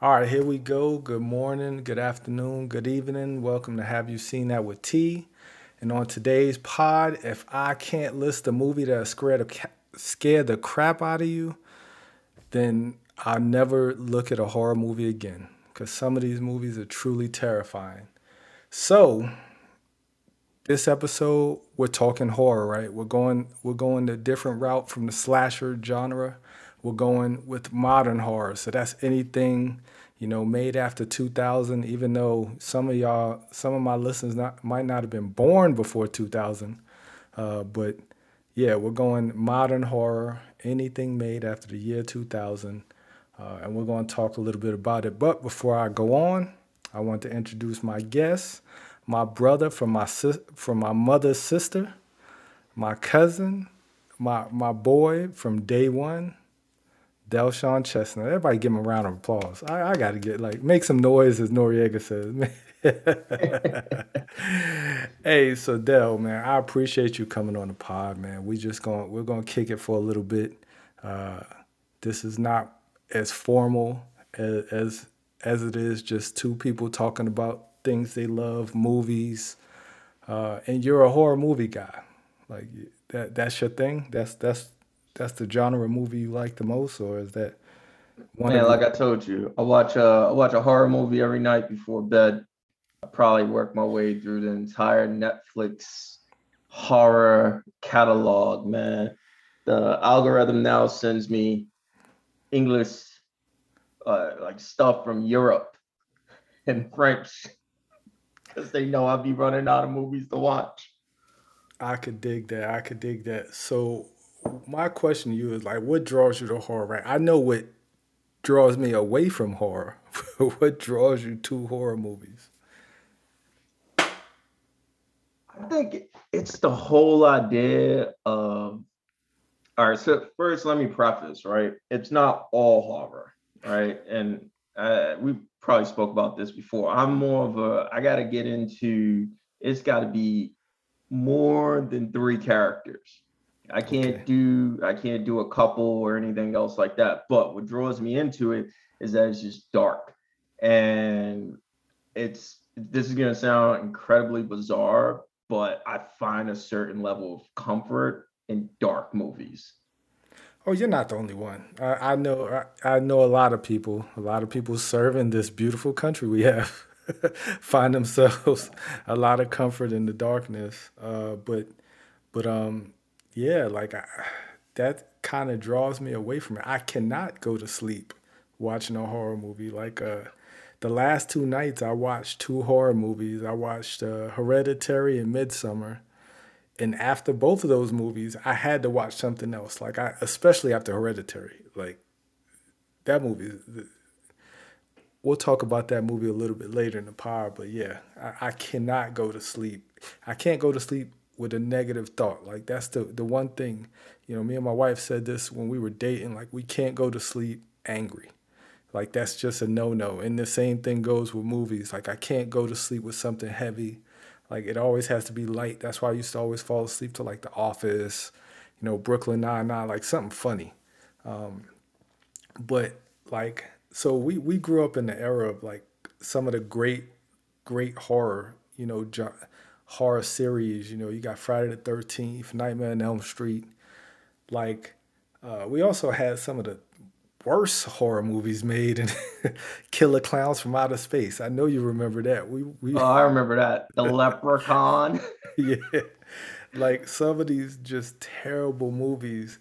All right, here we go. Good morning, good afternoon, good evening. Welcome to Have You Seen That with T. And on today's pod, if I can't list a movie that scared the, scared the crap out of you, then I'll never look at a horror movie again. Because some of these movies are truly terrifying. So, this episode, we're talking horror, right? We're going we're going a different route from the slasher genre we're going with modern horror. So that's anything, you know, made after 2000, even though some of y'all, some of my listeners not, might not have been born before 2000. Uh, but yeah, we're going modern horror, anything made after the year 2000. Uh, and we're going to talk a little bit about it. But before I go on, I want to introduce my guest, my brother from my sis- from my mother's sister, my cousin, my my boy from day one, Delshawn Chestnut. Everybody give him a round of applause. I, I got to get like make some noise, as Noriega says. hey, so Del, man, I appreciate you coming on the pod, man. We just going we're gonna kick it for a little bit. Uh, this is not as formal as, as as it is just two people talking about things they love, movies, uh, and you're a horror movie guy. Like that that's your thing. That's that's that's the genre of movie you like the most, or is that one? Man, like I told you, I watch a I watch a horror movie every night before bed. I probably work my way through the entire Netflix horror catalog. Man, the algorithm now sends me English uh, like stuff from Europe and French because they know I'll be running out of movies to watch. I could dig that. I could dig that. So my question to you is like, what draws you to horror? Right? I know what draws me away from horror. what draws you to horror movies? I think it's the whole idea of. All right, so first, let me preface, right? It's not all horror, right? And uh, we probably spoke about this before. I'm more of a. I got to get into. It's got to be more than three characters I can't okay. do I can't do a couple or anything else like that. But what draws me into it is that it's just dark. And it's this is gonna sound incredibly bizarre, but I find a certain level of comfort in dark movies. Oh, you're not the only one. I, I know I, I know a lot of people, a lot of people serving this beautiful country we have find themselves a lot of comfort in the darkness. Uh, but but um yeah, like I, that kind of draws me away from it. I cannot go to sleep watching a horror movie. Like uh, the last two nights, I watched two horror movies. I watched uh, Hereditary and Midsommar. and after both of those movies, I had to watch something else. Like I, especially after Hereditary, like that movie. We'll talk about that movie a little bit later in the pod, but yeah, I, I cannot go to sleep. I can't go to sleep with a negative thought. Like that's the the one thing, you know, me and my wife said this when we were dating, like we can't go to sleep angry. Like that's just a no-no. And the same thing goes with movies. Like I can't go to sleep with something heavy. Like it always has to be light. That's why I used to always fall asleep to like The Office, you know, Brooklyn Nine Nine, like something funny. Um, but like, so we we grew up in the era of like some of the great, great horror, you know, horror series. You know, you got Friday the Thirteenth, Nightmare on Elm Street. Like, uh, we also had some of the worst horror movies made and Killer Klowns from Outer Space. I know you remember that. We, we Oh, I remember that. The Leprechaun. yeah. Like some of these just terrible movies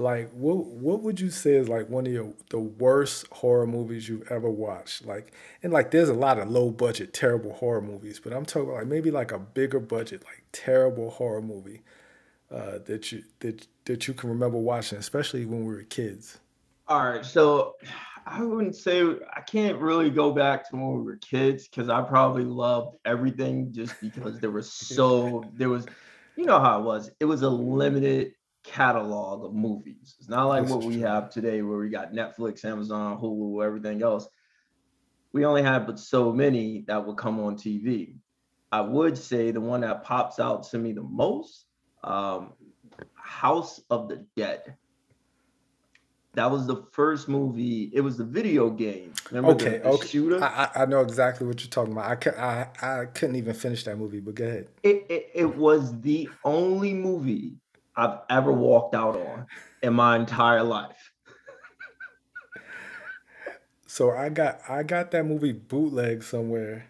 like what what would you say is like one of your the worst horror movies you've ever watched? Like and like there's a lot of low budget terrible horror movies but i'm talking like maybe like a bigger budget like terrible horror movie uh, that you that that you can remember watching especially when we were kids. All right so i wouldn't say i can't really go back to when we were kids because i probably loved everything just because there was so there was you know how it was it was a limited catalog of movies. It's not like what we have today where we got Netflix, Amazon, Hulu, everything else. We only have but so many that would come on TV. I would say the one that pops out to me the most, um, House of the Dead. that was the first movie. It was the video game. Remember Okay, the, the okay. shooter? I, I know exactly what you're talking about. I, cou- I I couldn't even finish that movie, but go ahead. it, it, it was the only movie I've ever walked out on in my entire life. So I got I got that movie bootleg somewhere,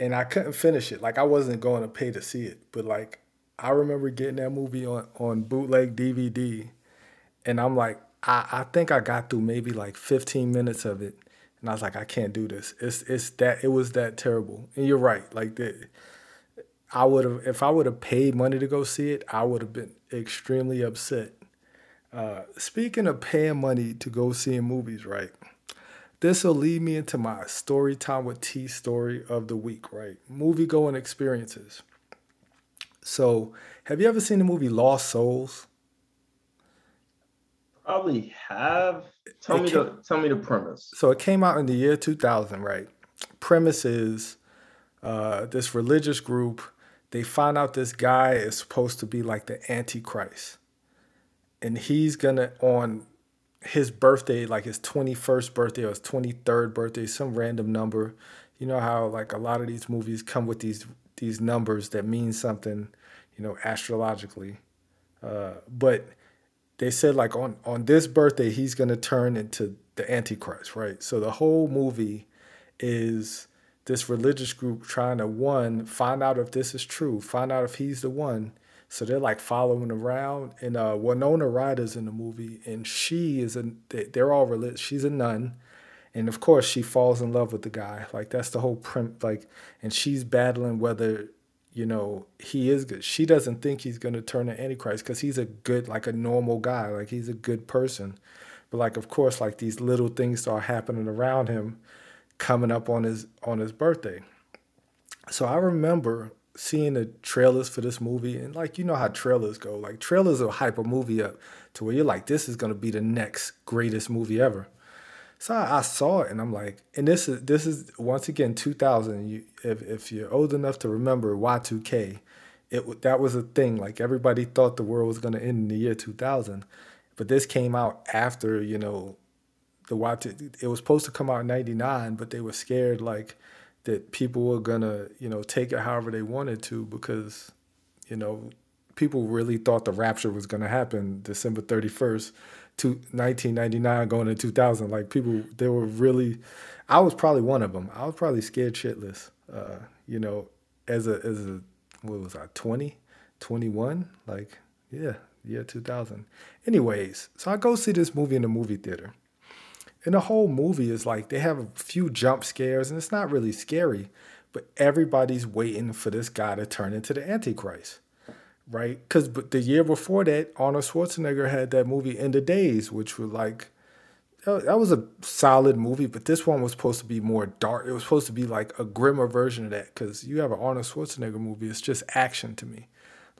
and I couldn't finish it. Like I wasn't going to pay to see it, but like I remember getting that movie on on bootleg DVD, and I'm like, I, I think I got through maybe like 15 minutes of it, and I was like, I can't do this. It's it's that it was that terrible. And you're right. Like the I would have if I would have paid money to go see it, I would have been extremely upset. Uh, speaking of paying money to go see movies, right? This will lead me into my story time with T story of the week, right? Movie going experiences. So, have you ever seen the movie Lost Souls? Probably have. Tell It me ca- the tell me the premise. So it came out in the year 2000, right? Premise is uh, this religious group. They find out this guy is supposed to be like the Antichrist, and he's gonna on his birthday, like his 21st birthday or his 23rd birthday, some random number. You know how like a lot of these movies come with these these numbers that mean something, you know, astrologically. Uh, but they said like on on this birthday he's gonna turn into the antichrist right so the whole movie is this religious group trying to one find out if this is true find out if he's the one. So they're like following around and uh winona ryder's in the movie and she is a they- they're all religious she's a nun. And of course she falls in love with the guy. Like that's the whole prim like and she's battling whether you know he is good. She doesn't think he's to turn to antichrist because he's a good like a normal guy. Like he's a good person. But like of course like these little things start happening around him coming up on his on his birthday so i remember seeing the trailers for this movie and like you know how trailers go like trailers will hype a movie up to where you're like this is going to be the next greatest movie ever so I, I saw it and I'm like, and this is this is once again 2000. You, if if you're old enough to remember Y2K, it that was a thing. Like everybody thought the world was gonna end in the year 2000, but this came out after you know the Y2. It was supposed to come out in '99, but they were scared like that people were gonna you know take it however they wanted to because you know people really thought the rapture was gonna happen December 31st to 1999 going to 2000 like people they were really i was probably one of them. I was probably scared shitless uh you know as a as a what was i 20 21 like yeah yeah 2000 anyways so i go see this movie in the movie theater and the whole movie is like they have a few jump scares and it's not really scary but everybody's waiting for this guy to turn into the antichrist right? Because the year before that, Arnold Schwarzenegger had that movie End of Days, which was like that was a solid movie, but this one was supposed to be more dark. It was supposed to be like a grimmer version of that because you have an Arnold Schwarzenegger movie, it's just action to me.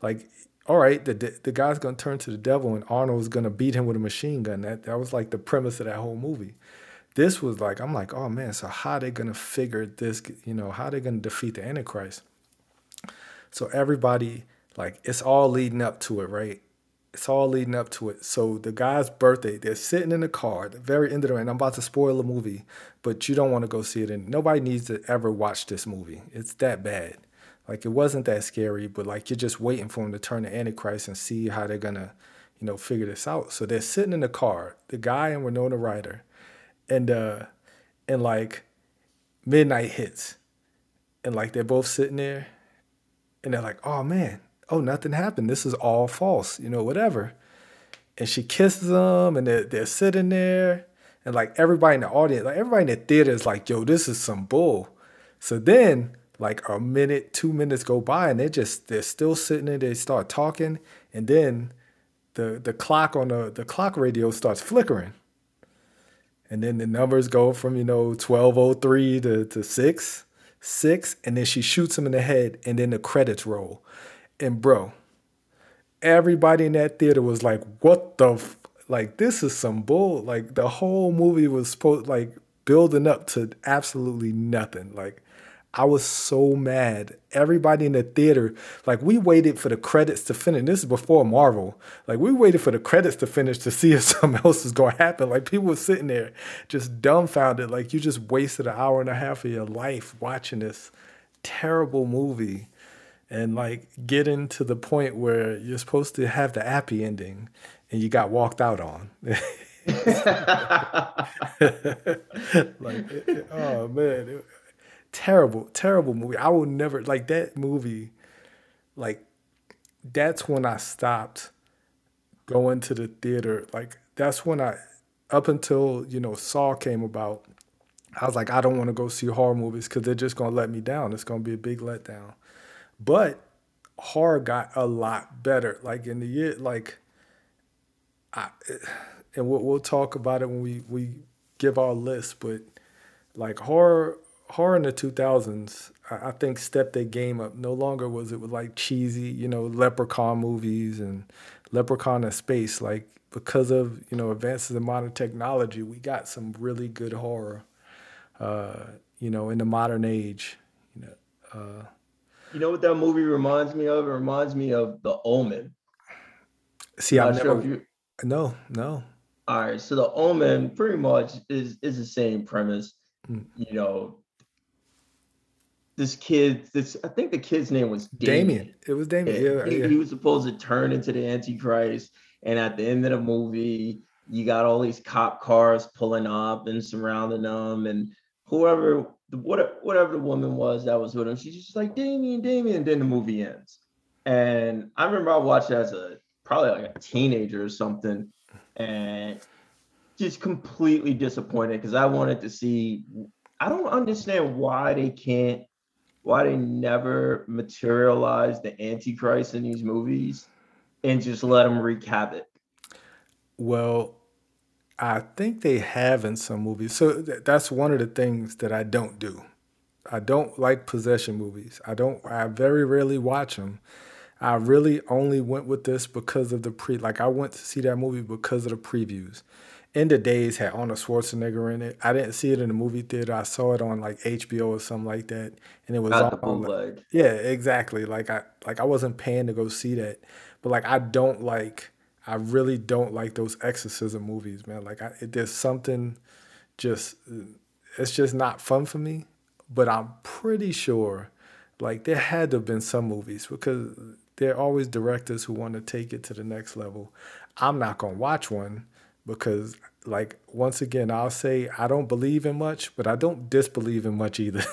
Like, all right, the the guy's gonna turn to the devil and Arnold's gonna beat him with a machine gun. That that was like the premise of that whole movie. This was like I'm like, oh man, so how are they gonna figure this? You know, how are they gonna defeat the Antichrist? So everybody like it's all leading up to it, right? It's all leading up to it. So the guy's birthday, they're sitting in the car the very end of the and I'm about to spoil the movie, but you don't want to go see it. And nobody needs to ever watch this movie. It's that bad. Like it wasn't that scary, but like you're just waiting for him to turn to Antichrist and see how they're gonna, you know, figure this out. So they're sitting in the car, the guy and Winona Ryder, and uh and like midnight hits. And like they're both sitting there and they're like, oh man, oh, nothing happened. This is all false, you know, whatever. And she kisses them and they're, they're sitting there. And like everybody in the audience, like everybody in the theater is like, yo, this is some bull. So then like a minute, two minutes go by and they're just, they're still sitting there. They start talking. And then the, the clock on the, the clock radio starts flickering. And then the numbers go from, you know, 1203 to, to 6, 6. And then she shoots him in the head. And then the credits roll. And bro, everybody in that theater was like, "What the f-? like? This is some bull." Like the whole movie was supposed like building up to absolutely nothing. Like I was so mad. Everybody in the theater, like we waited for the credits to finish. This is before Marvel. Like we waited for the credits to finish to see if something else was going to happen. Like people were sitting there just dumbfounded. Like you just wasted an hour and a half of your life watching this terrible movie and like getting to the point where you're supposed to have the happy ending and you got walked out on. like, oh man, it, terrible, terrible movie. I will never like that movie. Like, that's when I stopped going to the theater. Like, that's when I, up until you know Saw came about, I was like, I don't want to go see horror movies because they're just gonna let me down. It's gonna be a big letdown. But horror got a lot better. Like in the year, like, I, and we'll, we'll talk about it when we we give our list. But like horror horror in the 2000s, I, I think stepped their game up. No longer was it with like cheesy, you know, leprechaun movies and leprechaun in space. Like because of you know advances in modern technology, we got some really good horror. Uh, you know, in the modern age, you know. Uh, you know what that movie reminds me of? It reminds me of The Omen. See, I never. Sure. No, no. All right, so The Omen pretty much is is the same premise. Mm. You know, this kid, this I think the kid's name was Damien. Damien. It was Damien. Yeah, he, yeah. he was supposed to turn into the Antichrist, and at the end of the movie, you got all these cop cars pulling up and surrounding them, and whoever, whatever the woman was that was with him, she's just like Damien, Damien. And then the movie ends, and I remember I watched it as a probably like a teenager or something, and just completely disappointed because I wanted to see. I don't understand why they can't why do they never materialize the Antichrist in these movies and just let them wreak havoc. Well, I think they have in some movies. So th- that's one of the things that I don't do. I don't like possession movies. I don't. I very rarely watch them. I really only went with this because of the pre. Like I went to see that movie because of the previews. End of Days had Arnold Schwarzenegger in it. I didn't see it in the movie theater. I saw it on like HBO or something like that, and it was Not the bootleg. yeah, exactly. Like I like I wasn't paying to go see that, but like I don't like. I really don't like those exorcism movies, man. Like I, there's something, just it's just not fun for me. But I'm pretty sure, like there had to have been some movies because there are always directors who want to take it to the next level. I'm not gonna watch one because like once again I'll say I don't believe in much, but I don't disbelieve in much either.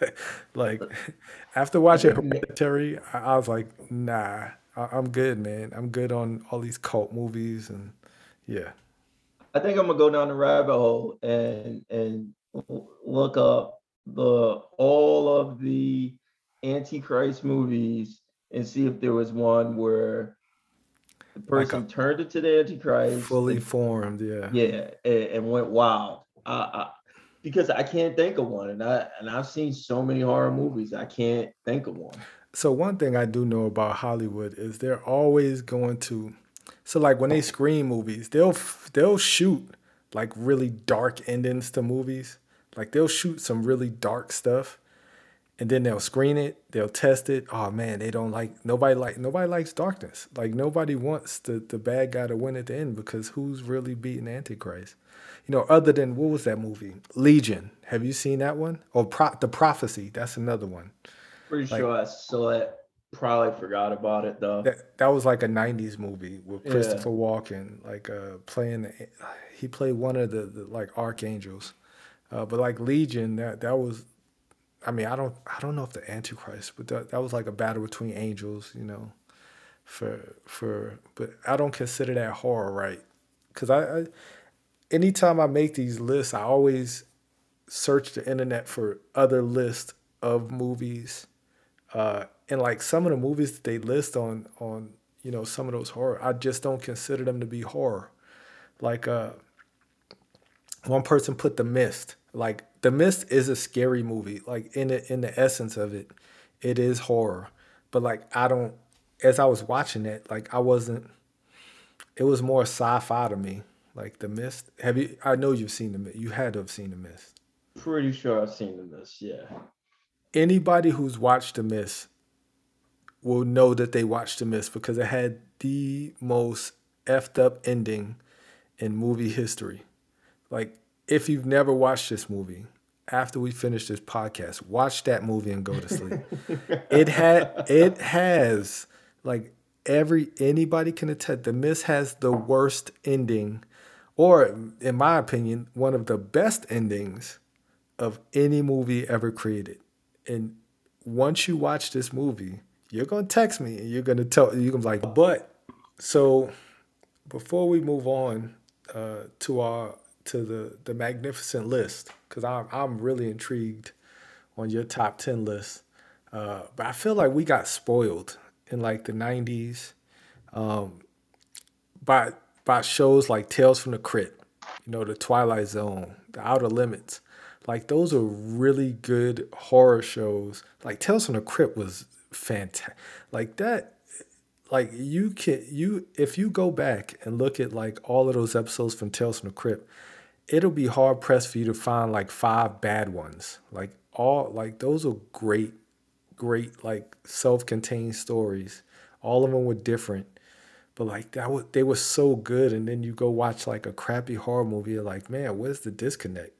like after watching Hereditary, I, was like, nah, I, am good, man. I'm good on all these cult movies and yeah. I think I'm gonna go down the rabbit hole and and look up the all of the Antichrist movies and see if there was one where the person like a, turned into the Antichrist, fully and, formed, yeah, yeah, and, and went wild. I, I, because I can't think of one, and I and I've seen so many horror movies, I can't think of one. So one thing I do know about Hollywood is they're always going to, so like when they screen movies, they'll they'll shoot like really dark endings to movies. Like they'll shoot some really dark stuff and then they'll screen it, they'll test it. Oh man, they don't like nobody like nobody likes darkness. Like nobody wants the the bad guy to win at the end because who's really beating Antichrist? You know, other than what was that movie? Legion. Have you seen that one? Or Pro- the Prophecy? That's another one. Pretty like, sure I saw it. Probably forgot about it though. That, that was like a '90s movie with Christopher yeah. Walken, like uh, playing. He played one of the, the like archangels, uh, but like Legion, that that was I mean, I don't, I don't know if the Antichrist, but that, that was like a battle between angels, you know, for for. But I don't consider that horror, right? Because I, I, anytime I make these lists, I always search the internet for other lists of movies, uh, and like some of the movies that they list on on you know some of those horror, I just don't consider them to be horror. Like uh, one person put The Mist, like the Mist is a scary movie. Like in the in the essence of it, it is horror. But like I don't as I was watching it, like I wasn't it was more sci-fi to me. Like The Mist. Have you I know you've seen the Mist. You had to have seen The Mist. Pretty sure I've seen The Mist, yeah. anybody who's watched The Mist will know that they watched The Mist because it had the most effed up ending in movie history. Like, if you've never watched this movie, after we finish this podcast, watch that movie and go to sleep. it had it has like every anybody can attest. The Mist has the worst ending, or in my opinion, one of the best endings of any movie ever created. And once you watch this movie, you're gonna text me and you're gonna tell you're gonna be like, but so before we move on uh, to our to the the magnificent list, because I'm I'm really intrigued on your top ten list. Uh, but I feel like we got spoiled in like the '90s um, by by shows like Tales from the Crypt, you know, The Twilight Zone, The Outer Limits. Like those are really good horror shows. Like Tales from the Crypt was fantastic. Like that like you can you if you go back and look at like all of those episodes from Tales from the Crypt, it'll be hard pressed for you to find like five bad ones. Like all like those are great, great like self-contained stories. All of them were different, but like that was they were so good. And then you go watch like a crappy horror movie, you're like, man, where's the disconnect?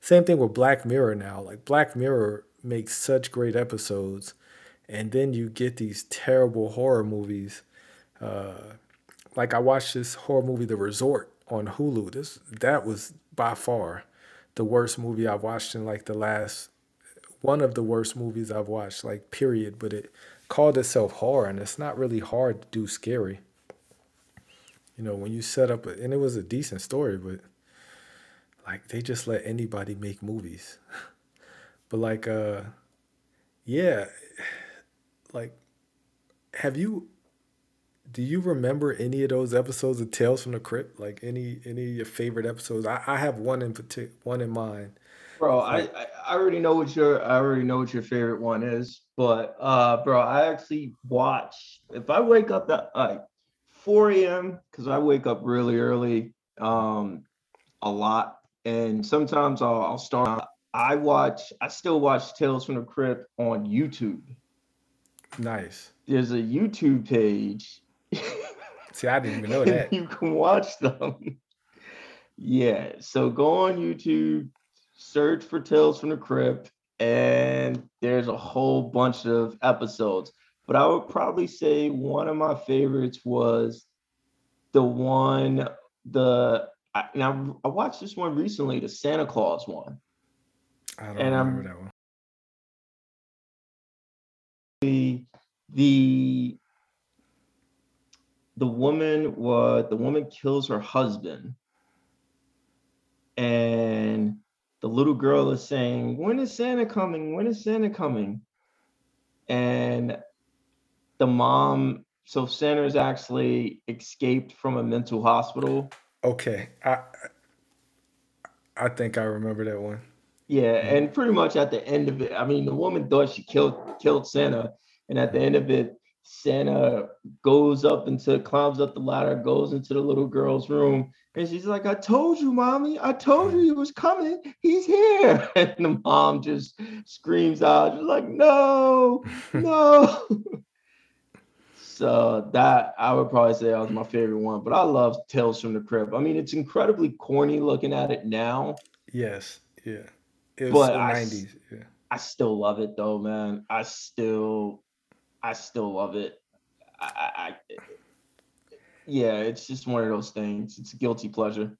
Same thing with Black Mirror now. Like Black Mirror makes such great episodes, and then you get these terrible horror movies. Uh, like I watched this horror movie, The Resort, on Hulu. This that was by far the worst movie I've watched in like the last one of the worst movies I've watched, like period. But it called itself horror, and it's not really hard to do scary. You know, when you set up, a, and it was a decent story, but like they just let anybody make movies. but like, uh, yeah, like, have you do you remember any of those episodes of Tales from the Crypt? Like any any of your favorite episodes? I, I have one in particular, one in mind. Bro, I, I already know what your I already know what your favorite one is, but uh, bro, I actually watch if I wake up at like 4 a.m. because I wake up really early, um, a lot, and sometimes I'll, I'll start. I watch. I still watch Tales from the Crypt on YouTube. Nice. There's a YouTube page See, I didn't even know that. you can watch them. yeah. So go on YouTube, search for Tales from the Crypt, and there's a whole bunch of episodes. But I would probably say one of my favorites was the one the I, now I watched this one recently, the Santa Claus one. I don't and remember I'm, that one. The the the woman was the woman kills her husband. And the little girl is saying when is santa coming? When is santa coming? And the mom so santa's actually escaped from a mental hospital. Okay i i think i remember that one. Yeah and pretty much at the end of it i mean the woman thought she killed killed santa and at the end of it Santa goes up into climbs up the ladder, goes into the little girl's room, and she's like, I told you, mommy, I told you he was coming. He's here. And the mom just screams out, she's like, no, no. so that I would probably say that was my favorite one. But I love Tales from the Crypt. I mean, it's incredibly corny looking at it now. Yes, yeah. It was but 90s. Yeah. I still love it though, man. I still I still love it. I, I, yeah, it's just one of those things. It's a guilty pleasure.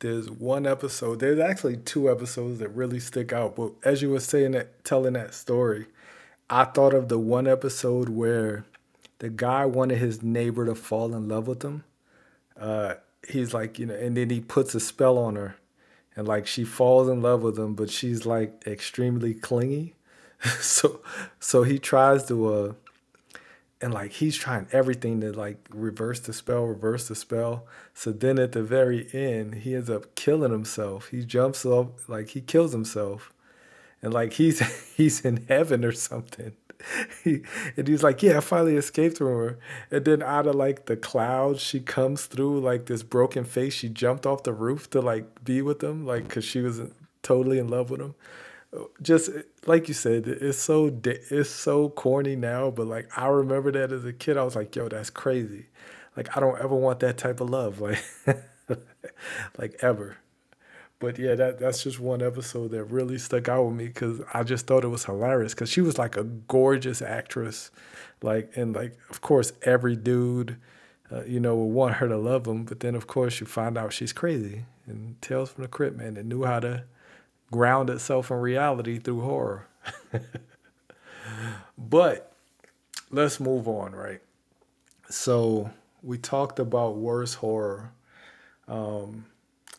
There's one episode. There's actually two episodes that really stick out. But as you were saying that, telling that story, I thought of the one episode where the guy wanted his neighbor to fall in love with him. Uh, he's like, you know, and then he puts a spell on her, and like she falls in love with him, but she's like extremely clingy. so, so he tries to uh, and like he's trying everything to like reverse the spell, reverse the spell. So then at the very end, he ends up killing himself. He jumps off, like he kills himself, and like he's he's in heaven or something. And he's like, yeah, I finally escaped from her. And then out of like the clouds, she comes through like this broken face. She jumped off the roof to like be with him, like because she was totally in love with him. Just like you said, it's so it's so corny now, but like I remember that as a kid, I was like, "Yo, that's crazy." Like I don't ever want that type of love, like like ever. But yeah, that that's just one episode that really stuck out with me because I just thought it was hilarious because she was like a gorgeous actress, like and like of course every dude, uh, you know, would want her to love him, but then of course you find out she's crazy. And Tales from the Crypt, man, that knew how to ground itself in reality through horror. but let's move on, right? So we talked about worst horror. Um,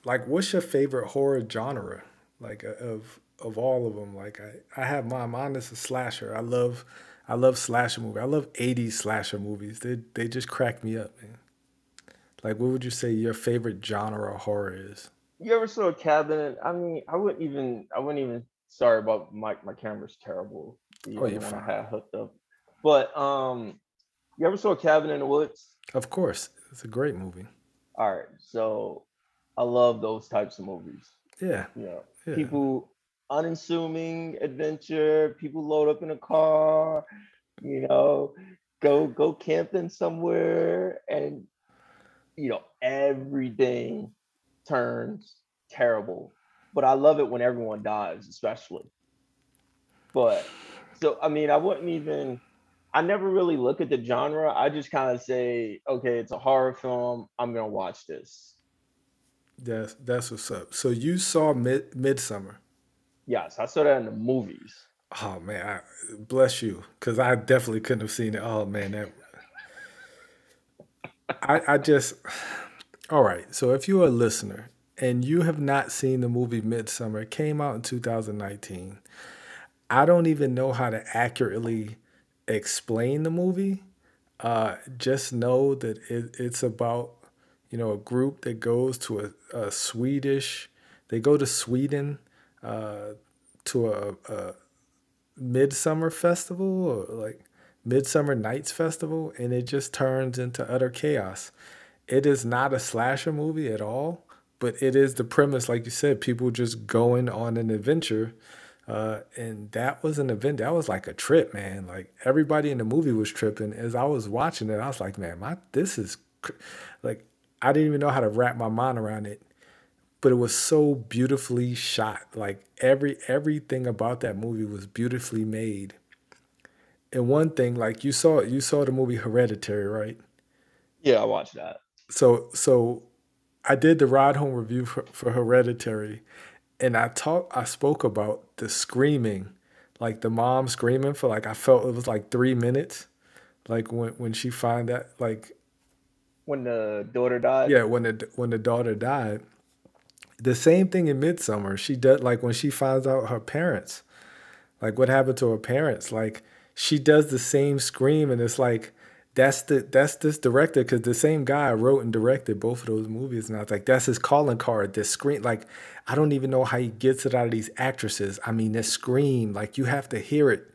like, what's your favorite horror genre? Like uh, of of all of them, like I, I have my mine is a slasher. I love I love slasher movie. I love 80s slasher movies. They they just crack me up, man. Like what would you say your favorite genre of horror is? You ever saw a cabinet? I mean, I wouldn't even I wouldn't even sorry about my my camera's terrible. The oh, you're fine. I had hooked up. But um you ever saw a cabin in the woods? Of course. It's a great movie. All right. So I love those types of movies. Yeah. You know, yeah. people unassuming adventure, people load up in a car, you know, go go camping somewhere and you know, everything turns terrible. But I love it when everyone dies, especially. But so I mean, I wouldn't even I never really look at the genre. I just kind of say, okay, it's a horror film. I'm gonna watch this. That's that's what's up. So you saw Mid Midsommar. Yes, I saw that in the movies. Oh man, I, bless you, because I definitely couldn't have seen it. Oh man, that I I just all right. So if you're a listener and you have not seen the movie Midsommar, it came out in 2019. I don't even know how to accurately explain the movie. Uh, just know that it, it's about you know a group that goes to a, a Swedish. They go to Sweden uh, to a, a midsummer festival or like midsummer nights festival, and it just turns into utter chaos. It is not a slasher movie at all, but it is the premise, like you said, people just going on an adventure uh, and that was an event. That was like a trip, man. Like everybody in the movie was tripping. As I was watching it, I was like, man, my this is cr-. like I didn't even know how to wrap my mind around it. But it was so beautifully shot. Like every everything about that movie was beautifully made. And one thing, like you saw you saw the movie Hereditary, right? Yeah, I watched that. So so I did the ride home review for, for Hereditary, and I talked, I spoke about the screaming, like the mom screaming for like I felt it was like three minutes, like when when she find that like when the daughter died. Yeah, when the when the daughter died. The same thing in Midsommar. She does like when she finds out her parents, like what happened to her parents. Like she does the same scream, and it's like that's the that's this director because the same guy wrote and directed both of those movies, and I was like, that's his calling card. This screen, like, I don't even know how he gets it out of these actresses. I mean, this scream, like, you have to hear it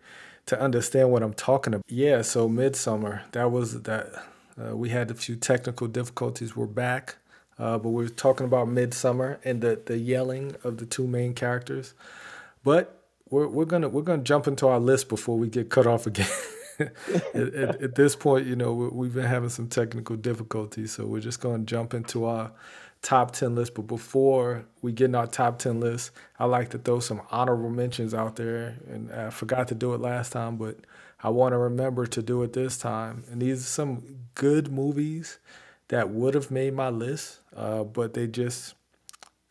to understand what I'm talking about. Yeah, so Midsommar, that was that. Uh, we had a few technical difficulties. We're back, uh, but we are talking about Midsommar and the the yelling of the two main characters. But we're we're gonna we're gonna jump into our list before we get cut off again. at, at, at, this point, you know, we've been having some technical difficulties, so we're just going to jump into our top 10 list. But before we get in our top 10 list, I like to throw some honorable mentions out there. And I forgot to do it last time, but I want to remember to do it this time. And these are some good movies that would have made my list, uh, but they just,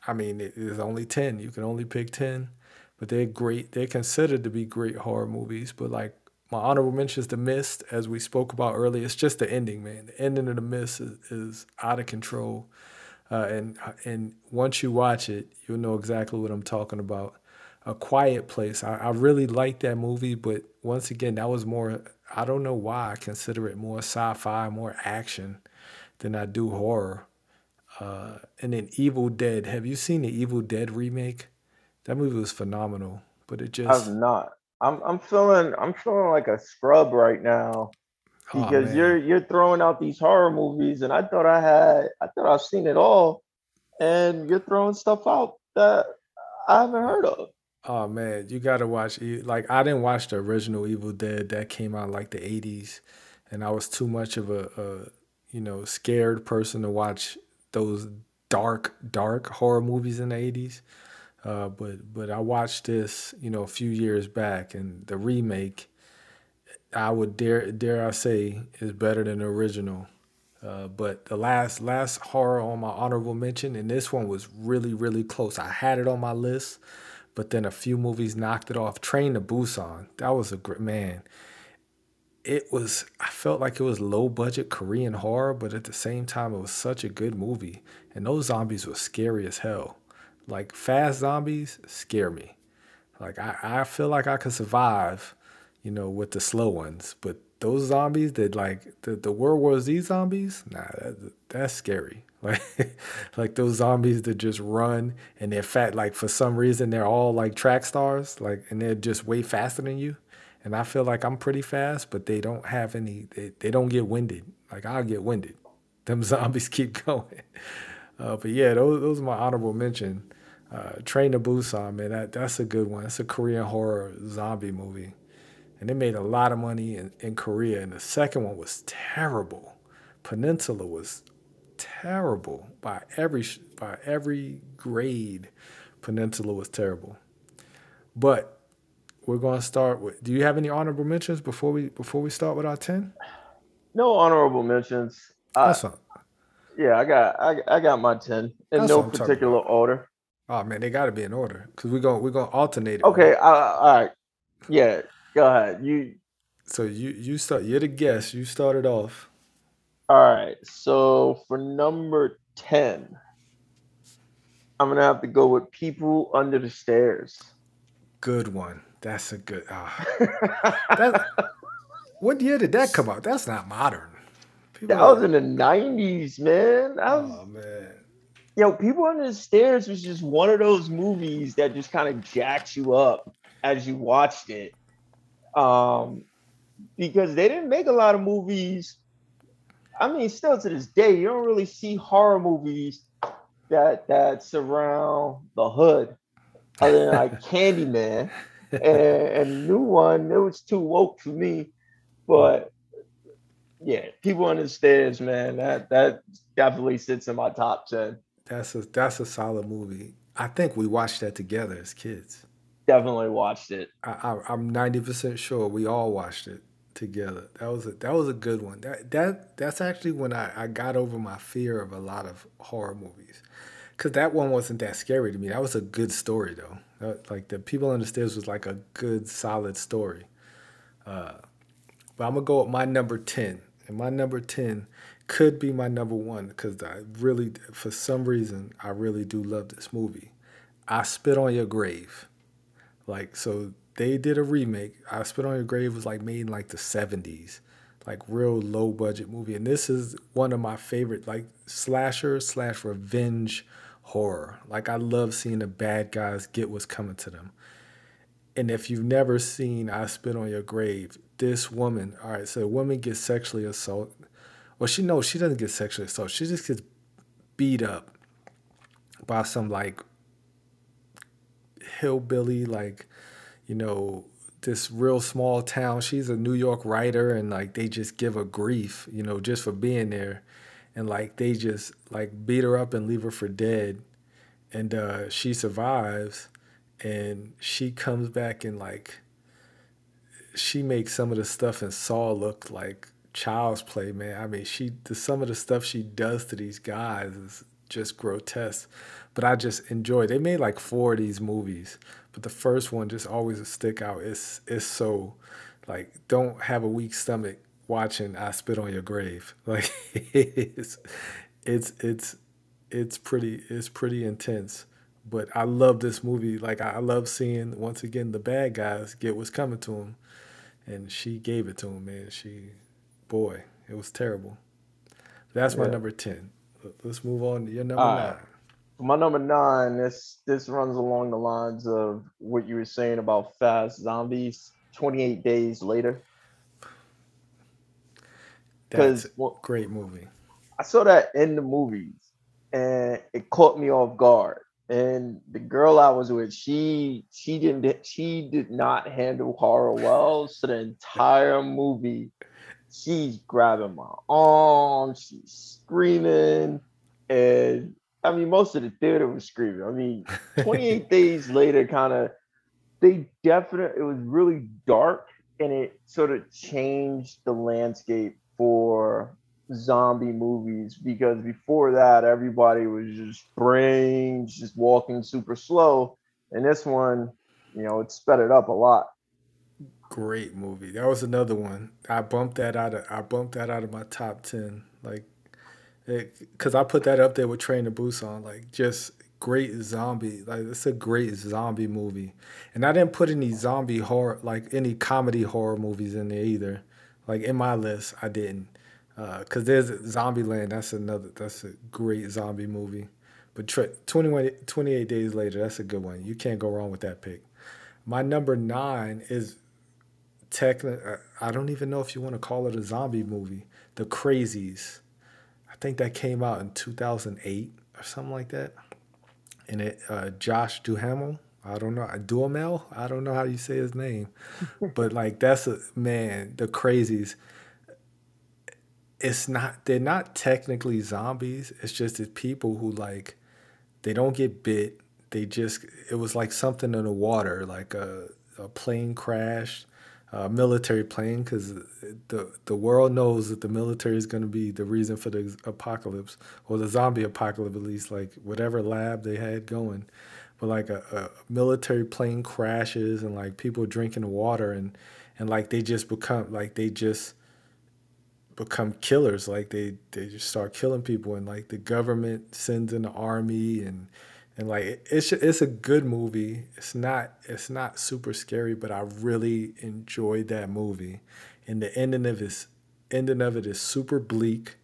I mean, it is only 10. You can only pick 10, but they're great. They're considered to be great horror movies, but like my honorable mention is The Mist, as we spoke about earlier. It's just the ending, man. The ending of The Mist is, is out of control. Uh, and and once you watch it, you'll know exactly what I'm talking about. A Quiet Place. I, I really like that movie, but once again, that was more. I don't know why I consider it more sci-fi, more action than I do horror. Uh, and then Evil Dead. Have you seen the Evil Dead remake? That movie was phenomenal, but it just. I've not. I'm I'm feeling I'm feeling like a scrub right now oh, because oh, you're you're throwing out these horror movies and I thought I had I thought I've seen it all and you're throwing stuff out that I haven't heard of. Oh man, you gotta watch. Like I didn't watch the original Evil Dead that came out like the '80s, and I was too much of a, a you know scared person to watch those dark dark horror movies in the '80s. Uh, but but I watched this you know a few years back, and the remake I would dare dare I say is better than the original. Uh, but the last last horror on my honorable mention, and this one was really really close. I had it on my list, but then a few movies knocked it off. Train to Busan, that was a great man. It was I felt like it was low budget Korean horror, but at the same time it was such a good movie. And those zombies were scary as hell. Like fast zombies scare me. Like I, I feel like I could survive, you know, with the slow ones, but those zombies that like the, the World War Z zombies, nah, that, that's scary. Like like those zombies that just run and they're fat. Like for some reason they're all like track stars, like and they're just way faster than you. And I feel like I'm pretty fast, but they don't have any. They, they don't get winded. Like I'll get winded. Them zombies keep going. Uh, but yeah, those those are my honorable mention. Uh, Train to Busan, man, that that's a good one. It's a Korean horror zombie movie, and it made a lot of money in, in Korea. And the second one was terrible. Peninsula was terrible by every by every grade. Peninsula was terrible. But we're gonna start with. Do you have any honorable mentions before we before we start with our ten? No honorable mentions. Uh, yeah, I got I, I got my ten in That's no what I'm talking particular order. Oh man, they got to be in order because we're gonna we're gonna alternate it. Okay, right? I, all right. Yeah, go ahead. You So you you start. You're the guest. You started off. all right. So for number ten, I'm gonna have to go with People Under the Stairs. Good one. That's a good. Ah, that. What year did that come out? That's not modern. People That was are- in the nineties, man. That was oh man. Yo, People Under the Stairs was just one of those movies that just kind of jacks you up as you watched it. Um, because they didn't make a lot of movies. I mean, still to this day, you don't really see horror movies that that surround the hood, other than like Candyman and, and new one. It was too woke for me, but yeah, People Under the Stairs, man, that that definitely sits in my top ten. That's a that's a solid movie. I think we watched that together as kids. Definitely watched it. I, I, I'm ninety percent sure we all watched it together. That was a that was a good one. That that that's actually when I, I got over my fear of a lot of horror movies, because that one wasn't that scary to me. That was a good story though. That- like the people on the stairs was like a good solid story. Uh, but I'm gonna go with my number ten, and my number ten could be my number one because I really, for some reason, I really do love this movie. I spit on your grave. Like so they did a remake. I Spit on Your Grave was like made in like the 70s. Like real low budget movie. And this is one of my favorite like slasher slash revenge horror. Like I love seeing the bad guys get what's coming to them. And if you've never seen I Spit on Your Grave, this woman, all right, so a woman gets sexually assaulted. Well, she knows she doesn't get sexually assaulted. She just gets beat up by some like hillbilly, like, you know, this real small town. She's a New York writer, and like they just give her grief, you know, just for being there. And like they just like beat her up and leave her for dead. And uh, she survives, and she comes back and like she makes some of the stuff in Saw look like child's play, man. I mean, she the, some of the stuff she does to these guys is just grotesque. But I just enjoy. They made like four of these movies, but the first one just always stick out. It's it's so like don't have a weak stomach watching I Spit on Your Grave. Like it's it's it's it's pretty it's pretty intense. But I love this movie. Like I love seeing once again the bad guys get what's coming to them and she gave it to him, man. She, boy, it was terrible. That's my Yeah. number ten. Let's move on to your number All nine. right. My number nine, this this runs along the lines of what you were saying about fast zombies. Twenty eight days later, That's because a great movie. I saw that in the movies, and it caught me off guard. and the girl I was with, she she didn't she did not handle horror well. So the entire movie, she's grabbing my arm, she's screaming, and I mean most of the theater was screaming. I mean, 28 days later, kind of they definitely it was really dark and it sort of changed the landscape for zombie movies because before that everybody was just brains just walking super slow and this one you know it sped it up a lot great movie that was another one i bumped that out of i bumped that out of my top 10 like because i put that up there with train to busan like just great zombie like it's a great zombie movie and i didn't put any zombie horror like any comedy horror movies in there either like in my list i didn't uh, there's Zombieland. That's another. That's a great zombie movie. But 21, 28 days later, that's a good one. You can't go wrong with that pick. My number nine is technically. Uh, I don't even know if you want to call it a zombie movie. The Crazies. I think that came out in 2008 or something like that. And it uh, Josh Duhamel. I don't know Duhamel. I don't know how you say his name, but like that's a man. The Crazies it's not they're not technically zombies. It's just that people who like they don't get bit. They just it was like something in the water, like a, a plane crashed, a military plane, because the the world knows that the military is going to be the reason for the apocalypse or the zombie apocalypse, at least like whatever lab they had going. But like a, a military plane crashes and like people drinking water and and like they just become like they just become killers like they they just start killing people and like the government sends in the army and and like it's it's a good movie. It's not it's not super scary but i really enjoyed that movie. And the ending of it ending of it is super bleak.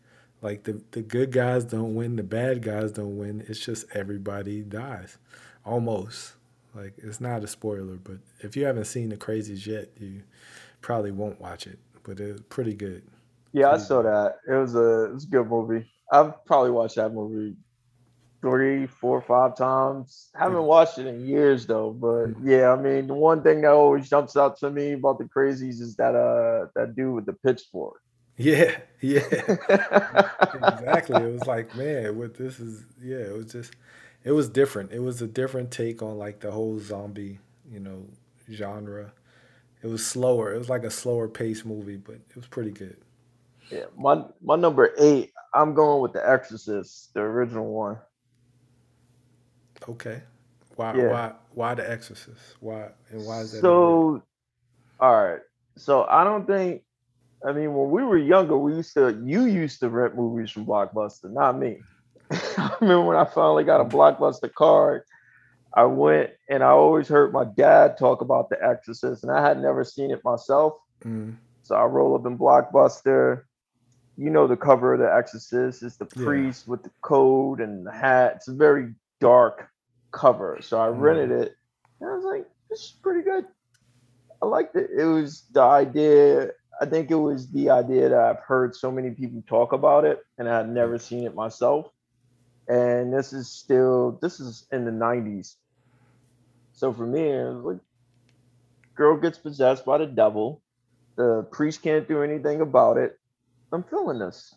Like the the good guys don't win the bad guys don't win. It's just everybody dies almost. Like it's not a spoiler but if you haven't seen the crazies yet you probably won't watch it but it's pretty good. Yeah, I saw that. It was a it was a good movie. I've probably watched that movie three, four, five times. Haven't watched it in years though. But mm. yeah, I mean, the one thing that always jumps out to me about the crazies is that uh that dude with the pitchfork. Yeah, yeah, exactly. It was like, man, what this is. Yeah, it was just, it was different. It was a different take on like the whole zombie, you know, genre. It was slower. It was like a slower pace movie, but it was pretty good. Yeah, my my number eight. I'm going with The Exorcist, the original one. Okay. Why yeah. why why The Exorcist? Why and why is that? So, all right. So I don't think. I mean, when we were younger, we used to. You used to rent movies from Blockbuster, not me. I remember when I finally got a Blockbuster card. I went and I always heard my dad talk about The Exorcist, and I had never seen it myself. Mm. So I roll up in Blockbuster you know the cover of The Exorcist is the priest yeah. with the coat and the hat. It's a very dark cover. So I mm. rented it and I was like, this is pretty good. I liked it. It was the idea. I think it was the idea that I've heard so many people talk about it and I had never seen it myself. And this is still this is in the 90s. So for me, it was like girl gets possessed by the devil. The priest can't do anything about it I'm feeling this.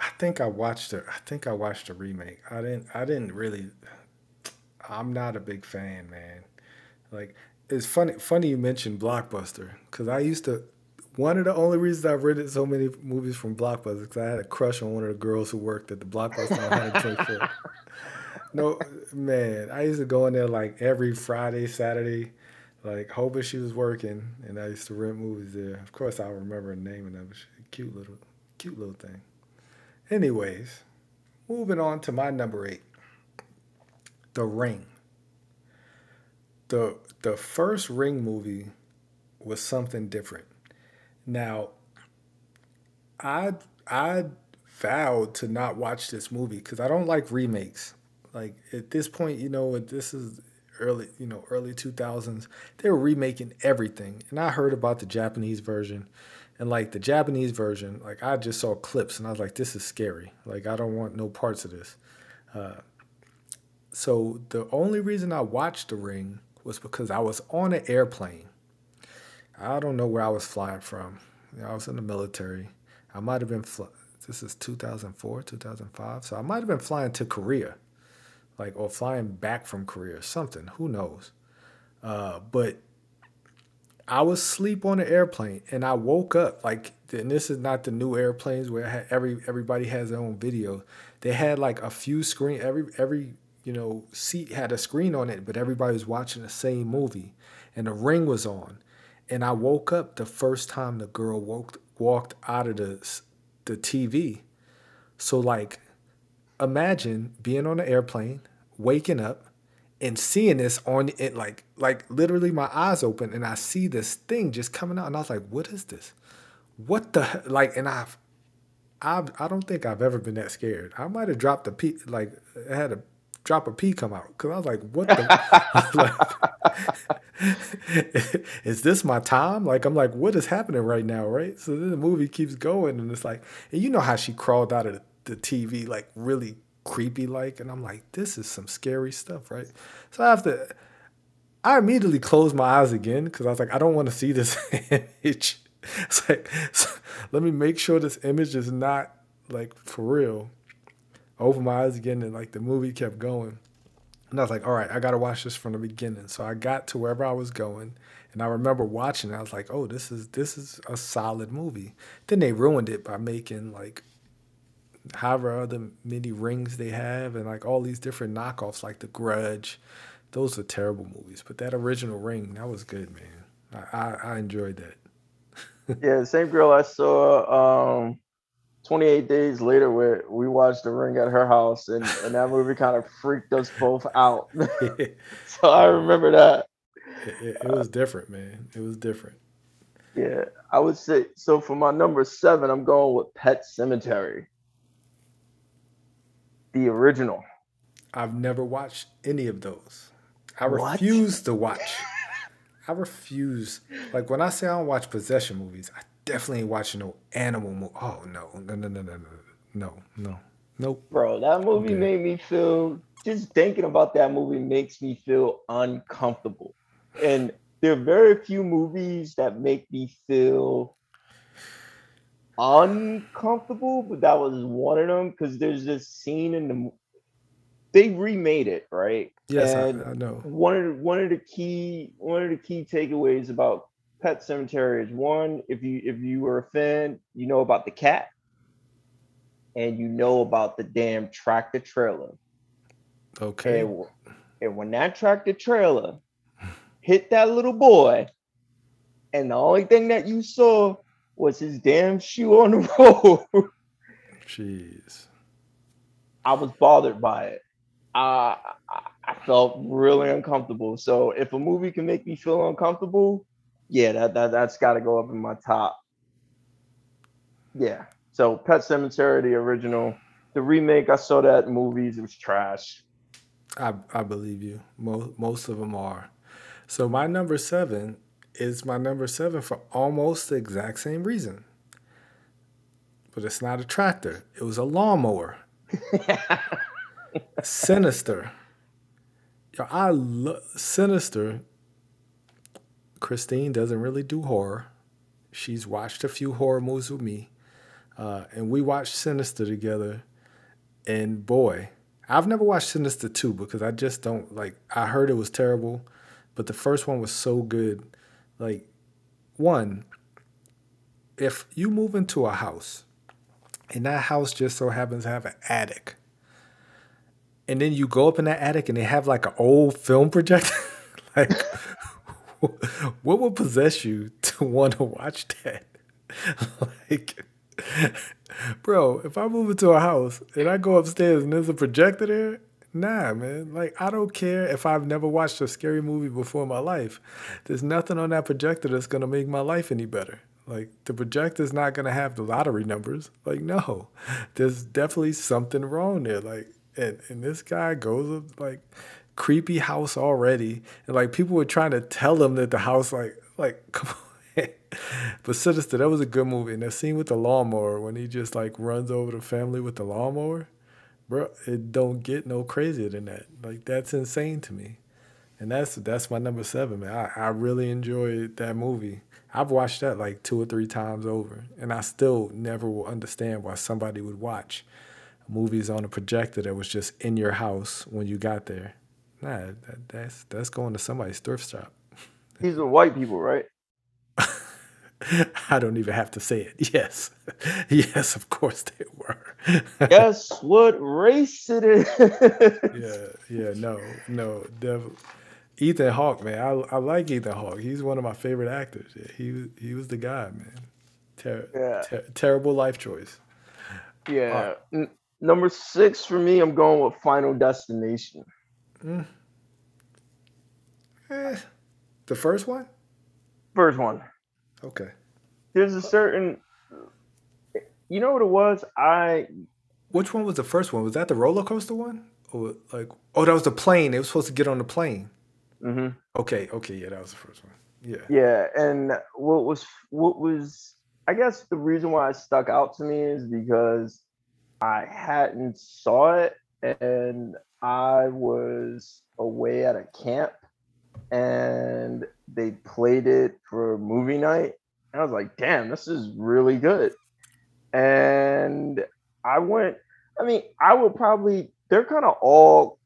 I think I watched it. I think I watched the remake. I didn't. I didn't really. I'm not a big fan, man. Like it's funny. Funny you mentioned Blockbuster because I used to. One of the only reasons I rented so many movies from Blockbuster because I had a crush on one of the girls who worked at the Blockbuster on 125th. no, man, I used to go in there like every Friday, Saturday, like hoping she was working, and I used to rent movies there. Of course, I remember the name and of it cute little, cute little thing. Anyways, moving on to my number eight, The Ring. The the first Ring movie was something different. Now, I I vowed to not watch this movie because I don't like remakes. Like at this point, you know, this is early, you know, early two thousands. They were remaking everything, and I heard about the Japanese version and like the Japanese version, like I just saw clips and I was like, this is scary. Like I don't want no parts of this. Uh, so the only reason I watched The Ring was because I was on an airplane. I don't know where I was flying from. I was in the military. I might have been. Fl- this is 2004, 2005. So I might have been flying to Korea, like or flying back from Korea or something. Who knows? Uh, but I was asleep on the airplane and I woke up like and this is not the new airplanes where every everybody has their own video. They had like a few screen every every you know seat had a screen on it, but everybody was watching the same movie, and the ring was on, and I woke up the first time the girl walked walked out of the the TV. So like, imagine being on an airplane, waking up, and seeing this on it like like literally my eyes open and I see this thing just coming out and I was like, what is this? What the like? And I've I I don't think I've ever been that scared. I might have dropped a pee like I had a drop a pee come out because I was like, what the? is this my time? Like I'm like, what is happening right now? Right. So then the movie keeps going and it's like, and you know how she crawled out of the TV like really creepy like, and I'm like, this is some scary stuff, right? So I have to. I immediately closed my eyes again because I was like, I don't want to see this image. It's like, so let me make sure this image is not like for real. open my eyes again, and like the movie kept going. And I was like, all right, I got to watch this from the beginning. So I got to wherever I was going, and I remember watching. It, I was like, oh, this is this is a solid movie. Then they ruined it by making like however other many rings they have, and like all these different knockoffs, like The Grudge. Those are terrible movies, but that original ring, that was good, man. I I, I enjoyed that yeah, the same girl I saw um 28 days later where we watched the ring at her house and, and that movie kind of freaked us both out. so I remember that. It, it, was different, man. It was different. Yeah, I would say so for my number seven, I'm going with Pet Sematary. The original. I've never watched any of those. I what? refuse to watch. I refuse. Like when I say I don't watch possession movies, I definitely ain't watching no animal movie. Oh no, no, no, no, no, no, no, no, nope. Bro, that movie made me feel. Just thinking about that movie makes me feel uncomfortable, and there are very few movies that make me feel uncomfortable, but that was one of them because there's this scene in the they remade it, right? Yes, I, I, know. One of the, one of the key one of the key takeaways about Pet Sematary is one, if you if you were a fan, you know about the cat, and you know about the damn tractor trailer. Okay. And, and when that tractor trailer hit that little boy, and the only thing that you saw was his damn shoe on the road. Jeez. I was bothered by it uh, I felt really uncomfortable. So if a movie can make me feel uncomfortable, yeah, that, that that's got to go up in my top. Yeah. So Pet Sematary, the original, the remake, I saw that in movies. It was trash. I I believe you. Most most of them are. So my number seven is my number seven for almost the exact same reason. But it's not a tractor. It was a lawnmower. Sinister. Yo, I love Sinister. Christine doesn't really do horror. She's watched a few horror movies with me, uh, and we watched Sinister together. And boy, I've never watched Sinister 2 because I just don't like. I heard it was terrible, but the first one was so good. Like, one, if you move into a house and that house just so happens to have an attic, and then you go up in that attic and they have like an old film projector. like, what would possess you to want to watch that? like, bro, if I move into a house and I go upstairs and there's a projector there, nah, man. Like, I don't care if I've never watched a scary movie before in my life. There's nothing on that projector that's gonna make my life any better. Like the projector's not gonna have the lottery numbers. Like no, there's definitely something wrong there. Like and and this guy goes up like creepy house already, and like people were trying to tell him that the house like like come on. but Sinister, that was a good movie. And that scene with the lawnmower when he just like runs over the family with the lawnmower, bro, it don't get no crazier than that. Like that's insane to me. And that's that's my number seven, man. I, I really enjoyed that movie. I've watched that like two or three times over, and I still never will understand why somebody would watch movies on a projector that was just in your house when you got there. Nah, that, that's that's going to somebody's thrift shop. These are white people, right? I don't even have to say it. Yes, yes, of course they were. Guess what race it is? yeah, yeah, no, no, devil. Ethan Hawke, man, I, I like Ethan Hawke. He's one of my favorite actors. Yeah, he he was the guy, man. Ter- Yeah. ter- terrible life choice. Yeah. N- number six for me, I'm going with Final Destination. Mm. Eh, the first one? First one. Okay. There's a certain, you know what it was? I Which one was the first one? Was that the roller coaster one? Or like, oh, that was the plane. They were supposed to get on the plane. Mm-hmm. Okay, okay, yeah, that was the first one. Yeah. Yeah, and what was what was I guess the reason why it stuck out to me is because I hadn't saw it and I was away at a camp and they played it for movie night. And I was like, damn, this is really good. And I went, I mean, I would probably they're kind of all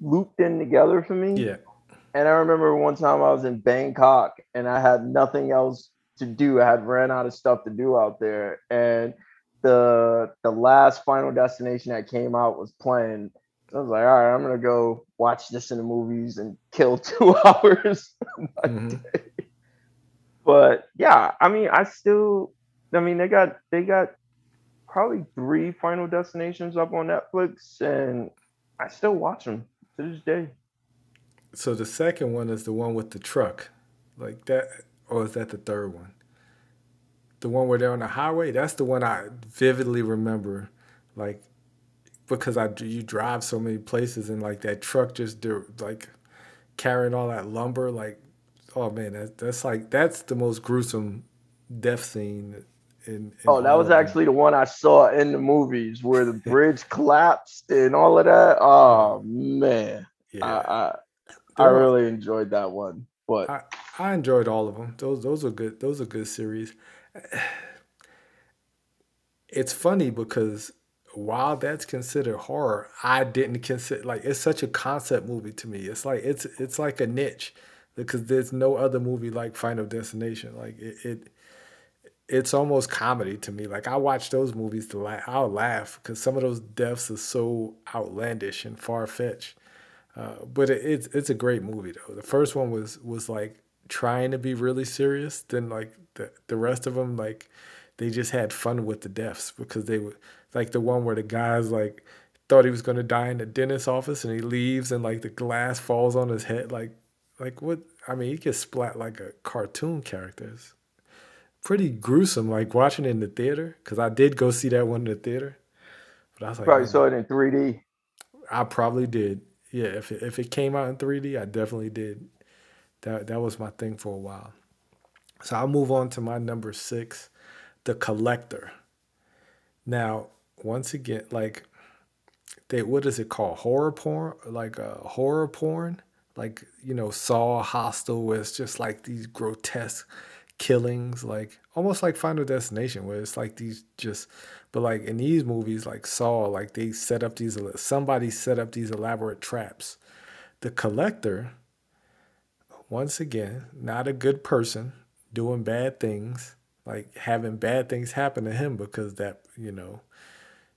looped in together for me. Yeah. And I remember one time I was in Bangkok and I had nothing else to do. I had ran out of stuff to do out there. And the the last final destination that came out was playing. I was like, all right, I'm gonna go watch this in the movies and kill two hours. Mhm. day. But yeah, I mean, I still I mean they got they got probably three final destinations up on Netflix and I still watch them to this day. So the second one is the one with the truck, like that, or is that the third one? The one where they're on the highway. That's the one I vividly remember, like because I you drive so many places and like that truck just like carrying all that lumber. Like, oh man, that, that's like that's the most gruesome death scene. In, in Oh, that was actually the one I saw in the movies where the bridge collapsed and all of that. Oh man, yeah. I I, I really enjoyed that one. But I, I enjoyed all of them. Those those are good. Those are good series. It's funny because while that's considered horror, I didn't consider like it's such a concept movie to me. It's like it's it's like a niche because there's no other movie like Final Destination. Like it, it it's almost comedy to me. Like I watch those movies to laugh. I'll laugh because some of those deaths are so outlandish and far fetched. Uh, but it, it's it's a great movie though. The first one was was like trying to be really serious. Then like the the rest of them like they just had fun with the deaths because they were like the one where the guy's like thought he was gonna die in the dentist office and he leaves and like the glass falls on his head. Like like what? I mean, he gets splat like a cartoon character. It's pretty gruesome. Like watching it in the theater because I did go see that one in the theater. But I was like, probably "Man, saw it in 3D. I probably did. Yeah, if it, if it came out in 3D, I definitely did. That that was my thing for a while. So I'll move on to my number six, The Collector. Now, once again, like they what is it called? Horror porn? Like a uh, horror porn? Like, you know, Saw Hostel where it's just like these grotesque killings, like almost like Final Destination, where it's like these just but like in these movies, like Saw, like they set up these somebody set up these elaborate traps. The collector, once again, not a good person, doing bad things, like having bad things happen to him because that, you know,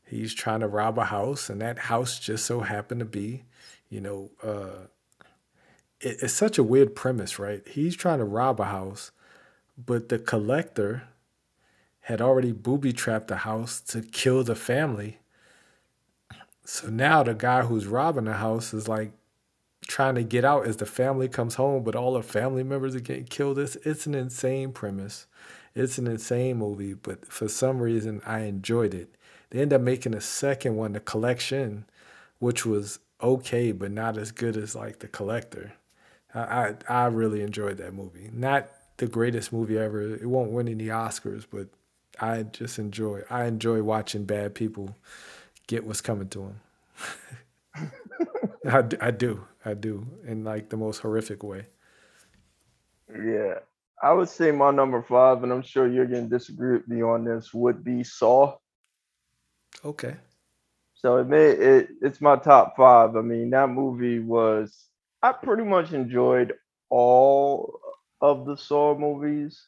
he's trying to rob a house and that house just so happened to be, you know, uh it, it's such a weird premise, right? He's trying to rob a house, but the collector had already booby trapped the house to kill the family. So now the guy who's robbing the house is like trying to get out as the family comes home, but all the family members are getting killed. It's it's an insane premise. It's an insane movie, but for some reason I enjoyed it. They end up making a second one, The Collection, which was okay, but not as good as like The Collector. I I, I really enjoyed that movie. Not the greatest movie ever. It won't win any Oscars, but I just enjoy. I enjoy watching bad people get what's coming to them. I, I do. I do. In like the most horrific way. Yeah. I would say my number five, and I'm sure you're going to disagree with me on this, would be Saw. Okay. So it made it. It's my top five. I mean, that movie was. I pretty much enjoyed all of the Saw movies,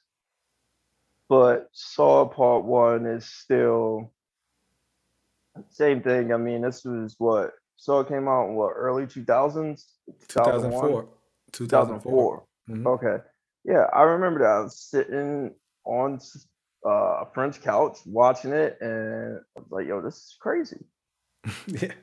but Saw Part One is still same thing. I mean, this was what Saw came out in what early two thousands. 2004. 2004. Mhm. Okay. Yeah, I remember that. I was sitting on uh, a friend's couch watching it, and I was like, "Yo, this is crazy. yeah.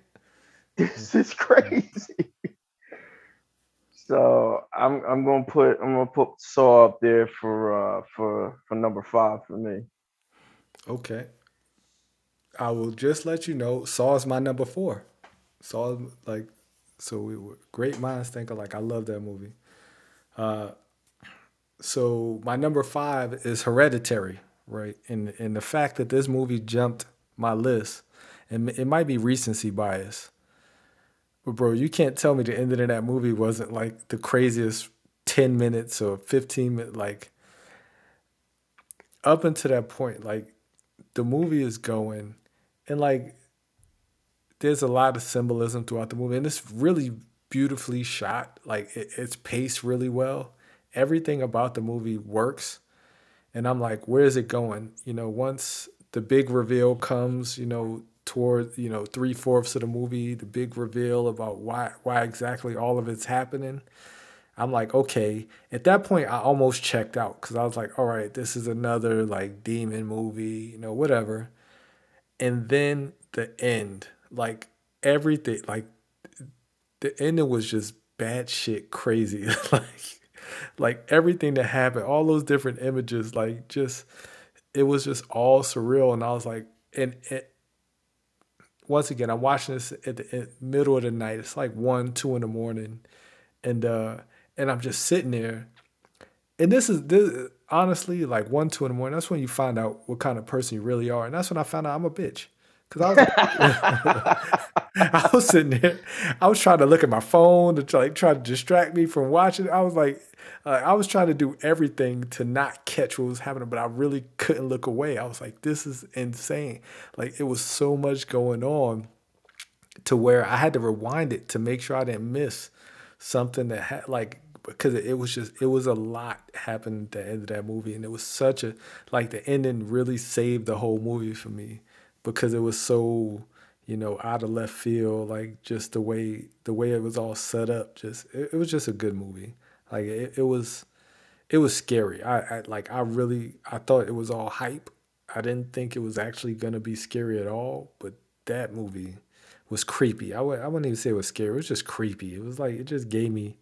This is crazy." so I'm I'm gonna put I'm gonna put Saw up there for uh for for number five for me. Okay. I will just let you know. Saw is my number four. Saw like so we were great minds think alike. I love that movie. Uh, so my number five is Hereditary, right? And and the fact that this movie jumped my list, and it might be recency bias, but bro, you can't tell me the ending of that movie wasn't like the craziest ten minutes or fifteen minutes. Like up until that point, like the movie is going, and like there's a lot of symbolism throughout the movie, and it's really beautifully shot. Like it, it's paced really well. Everything about the movie works, and I'm like, where is it going? You know, once the big reveal comes, you know, toward you know three fourths of the movie, the big reveal about why why exactly all of it's happening. I'm like, okay. At that point, I almost checked out because I was like, all right, this is another like demon movie, you know, whatever. And then the end, like everything, like the ending was just bad shit crazy. like, like everything that happened, all those different images, like just, it was just all surreal. And I was like, and it, once again, I'm watching this at the at middle of the night. It's like one, two in the morning, and uh, and I'm just sitting there. And this is this honestly like one, two in the morning. That's when you find out what kind of person you really are, and that's when I found out I'm a bitch. Cause I was, I was sitting there, I was trying to look at my phone to try, like try to distract me from watching. I was like, uh, I was trying to do everything to not catch what was happening, but I really couldn't look away. I was like, this is insane. Like it was so much going on to where I had to rewind it to make sure I didn't miss something that had like because it was just it was a lot happened at the end of that movie and it was such a like the ending really saved the whole movie for me because it was so you know out of left field like just the way the way it was all set up just it, it was just a good movie. Like it, it was it was scary. I, I like i really i thought it was all hype. I didn't think it was actually gonna be scary at all but that movie was creepy. I w- I wouldn't even say it was scary. It was just creepy. It was like it just gave me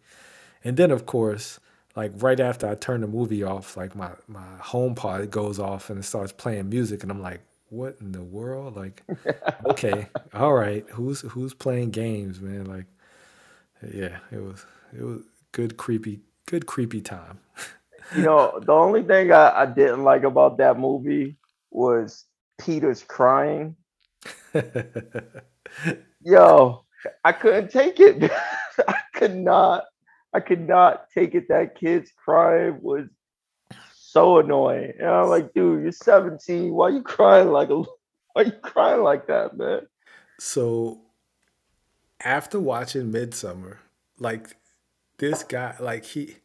and then of course like right after i turned the movie off like my my home pod goes off and it starts playing music and i'm like what in the world like okay all right who's who's playing games man like yeah it was it was good creepy good creepy time You know, the only thing I, I didn't like about that movie was Peter's crying. Yo, I couldn't take it. I could not. I could not take it. That kid's crying was so annoying. And I'm like, dude, you're 17. Why are you crying like a? Why you crying like that, man? so after watching Midsommar like this guy like he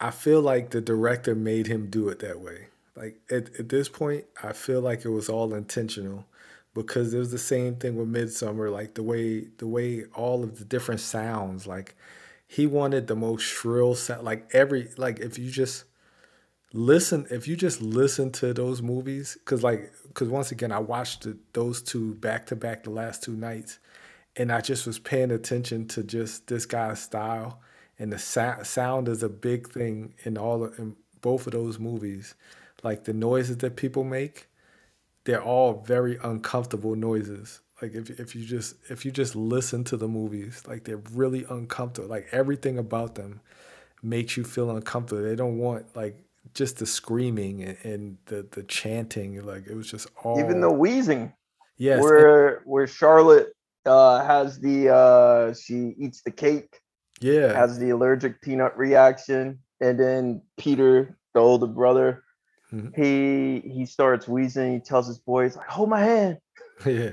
i feel like the director made him do it that way like at, at this point i feel like it was all intentional because it was the same thing with Midsommar like the way the way all of the different sounds like he wanted the most shrill sound like every like if you just listen if you just listen to those movies because like because once again i watched the, those two back to back the last two nights and i just was paying attention to just this guy's style and the sa- sound is a big thing in all of, in both of those movies. Like the noises that people make they're all very uncomfortable noises. Like if, if you just if you just listen to the movies like they're really uncomfortable like everything about them makes you feel uncomfortable. They don't want like just the screaming and, and the the chanting like it was just all Even the wheezing, yes and- where where Charlotte uh, has the uh, she eats the cake, Yeah. has the allergic peanut reaction, and then Peter, the older brother, Mhm. he he starts wheezing. He tells his boys like, "Hold my hand." yeah.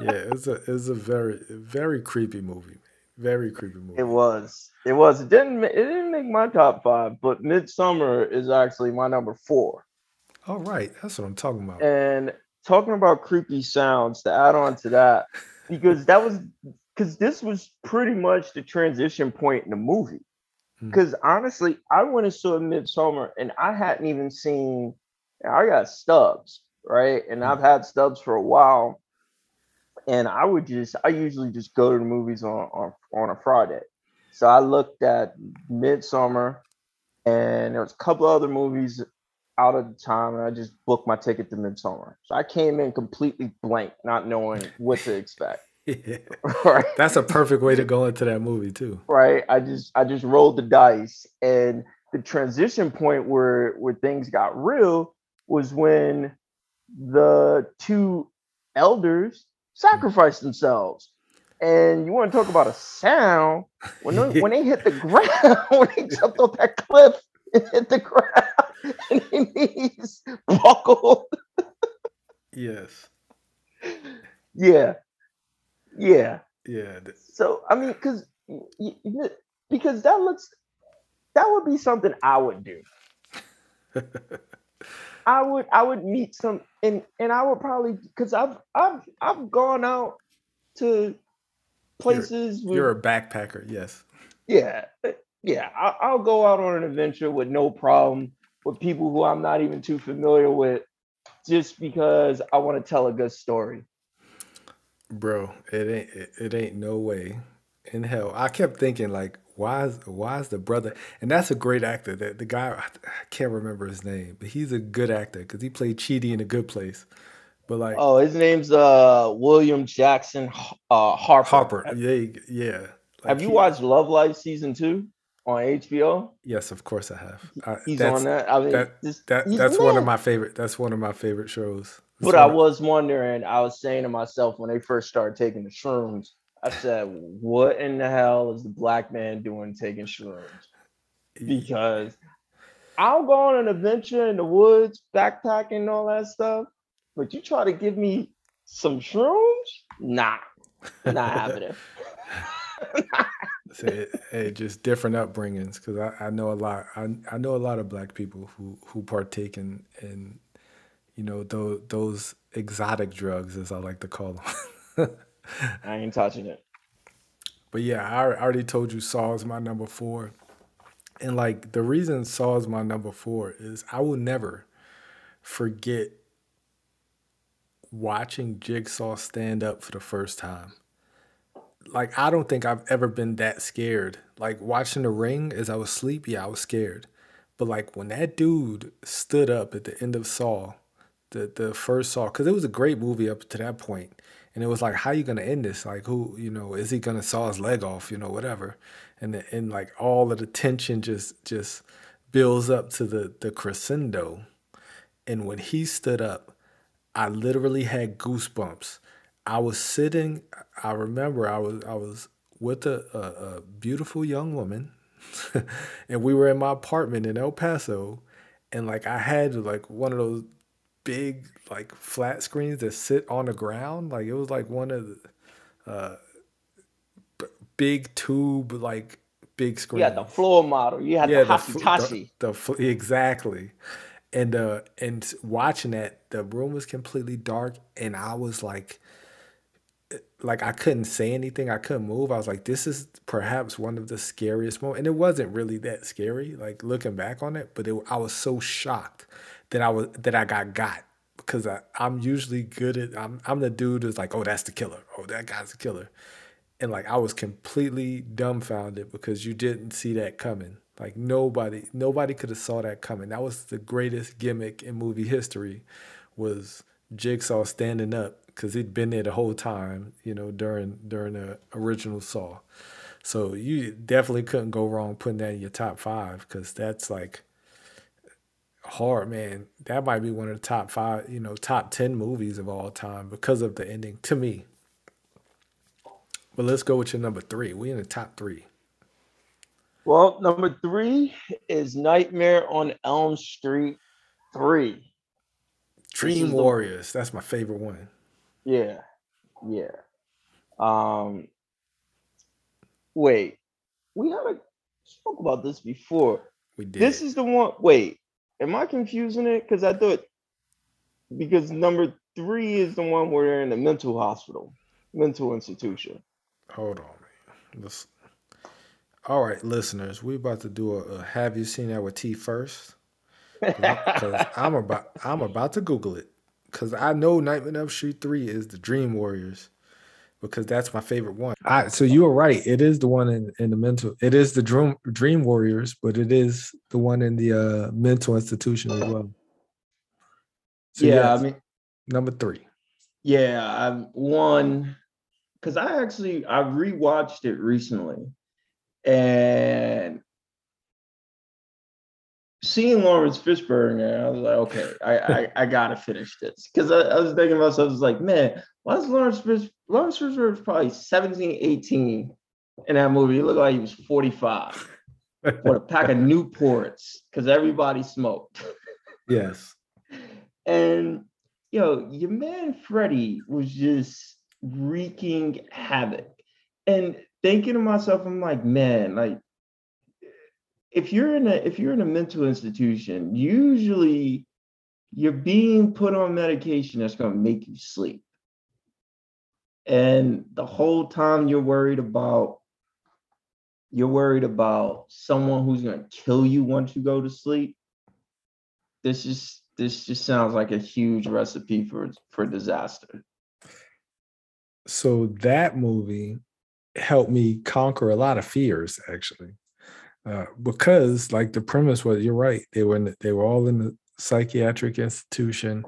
Yeah. It's a it's a very very creepy movie. Very creepy movie. It was. It was. It didn't. It didn't make my top five, but Midsommar is actually my number four. All right. That's what I'm talking about. And talking about creepy sounds to add on to that, because that was because this was pretty much the transition point in the movie. Hmm. Because honestly, I went and saw Midsommar, and I hadn't even seen. I got stubs, right? And Hmm. I've had stubs for a while. And I would just, I usually just go to the movies on on, on a Friday. So I looked at Midsommar, and there was a couple other movies out at the time, and I just booked my ticket to Midsommar. So I came in completely blank, not knowing what to expect. Yeah. right? That's a perfect way to go into that movie too. right i just i just rolled the dice and the transition point where where things got real was when the two elders Mm-hmm. sacrificed themselves and you want to talk about a sound when they, when they hit the ground when they jumped off that cliff and hit the ground and their knees buckled Yes. yeah yeah Yeah. So I mean, because because that looks that would be something I would do. I would I would meet some and and I would probably because I've I've I've gone out to places with You're a backpacker. Yes. yeah uh, yeah I, I'll go out on an adventure with no problem with people who I'm not even too familiar with just because I want to tell a good story. Bro, it ain't it, it ain't no way in hell. I kept thinking like, why is why is the brother? And that's a great actor. That the guy I, can't remember his name, but he's a good actor because he played Chidi in a good place. But like Oh, his name's uh William Jackson uh Harper. Harper, yeah, yeah. Like, Have you he- watched Love Life season two on HBO? Yes, of course I have. I, He's that's, on that. I mean, that- That that's one of my favorite. That's one of my favorite shows. But I was wondering. I was saying to myself when they first started taking the shrooms, I said, "What in the hell is the black man doing taking shrooms?" Because I'll go on an adventure in the woods, backpacking and all that stuff. But you try to give me some shrooms? Nah, not happening. Say, hey, just different upbringings because I, I know a lot. I, I know a lot of black people who who partake in in you know those those exotic drugs as I like to call them. I ain't touching it. But yeah, I al- already told you Saw is my number four. And like the reason Saw is my number four is I will never forget watching Jigsaw stand up for the first time. Like I don't think I've ever been that scared. Like watching the ring as I was asleep, yeah, I was scared. But like when that dude stood up at the end of Saw, the the first Saw, because it was a great movie up to that point, and it was like, how you gonna end this? Like, who, you know, is he gonna saw his leg off? You know, whatever, and and like all of the tension just just builds up to the the crescendo, and when he stood up, I literally had goosebumps. I was sitting. I remember I was I was with a, a, a beautiful young woman, and we were in my apartment in El Paso, and like I had like one of those big like flat screens that sit on the ground. Like it was like one of the uh, b- big tube like big screen. Yeah, the floor model. You had Yeah, the the, fl- the, the exactly, and uh, and watching that, the room was completely dark, and I was like, like I couldn't say anything, I couldn't move. I was like, this is perhaps one of the scariest moments, and it wasn't really that scary, like looking back on it, but it, I was so shocked that I was that I got got because I, I'm usually good at I'm I'm the dude who's like, oh, that's the killer, oh, that guy's the killer and like I was completely dumbfounded because you didn't see that coming. Like nobody, nobody could have saw that coming. That was the greatest gimmick in movie history, was Jigsaw standing up because he'd been there the whole time, you know, during during the original Saw. So you definitely couldn't go wrong putting that in your top five because that's like hard, man. That might be one of the top five, you know, top ten movies of all time because of the ending. To me, But let's go with your number three. We're in the top three. Well, number three is Nightmare on Elm Street 3. Dream Warriors. That's my favorite one. Yeah. Yeah. Um wait. We had a spoke about this before. We did. This is the one wait, am I confusing it? Because I thought because number three is the one where they're in a mental hospital, mental institution. Hold on, man. Let's all right, listeners, we about to do a, a have you seen that with T first? Because I'm about I'm about to Google it because I know Nightmare on Elm Street three is the Dream Warriors because that's my favorite one. I, so you were right. It is the one in, in the mental. It is the Dream Dream Warriors, but it is the one in the uh, mental institution as well. So yeah, yes, I mean, number three. yeah, I'm one because I actually I rewatched it recently, and seeing Laurence Fishburne, I was like, okay, I I, I gotta finish this because I, I was thinking to myself, I was like, man, why is Laurence Fish Laurence Fishburne was probably 17, 18 in that movie? He looked like he was 45 with a pack of Newports because everybody smoked. yes. And yo, your man Freddy was just wreaking havoc. And thinking to myself, I'm like, man, like if you're in a if you're in a mental institution, usually you're being put on medication that's gonna make you sleep. And the whole time you're worried about you're worried about someone who's gonna kill you once you go to sleep. This is this just sounds like a huge recipe for for disaster. So that movie helped me conquer a lot of fears, actually, uh, because like the premise was, you're right. They were in the, they were all in the psychiatric institution,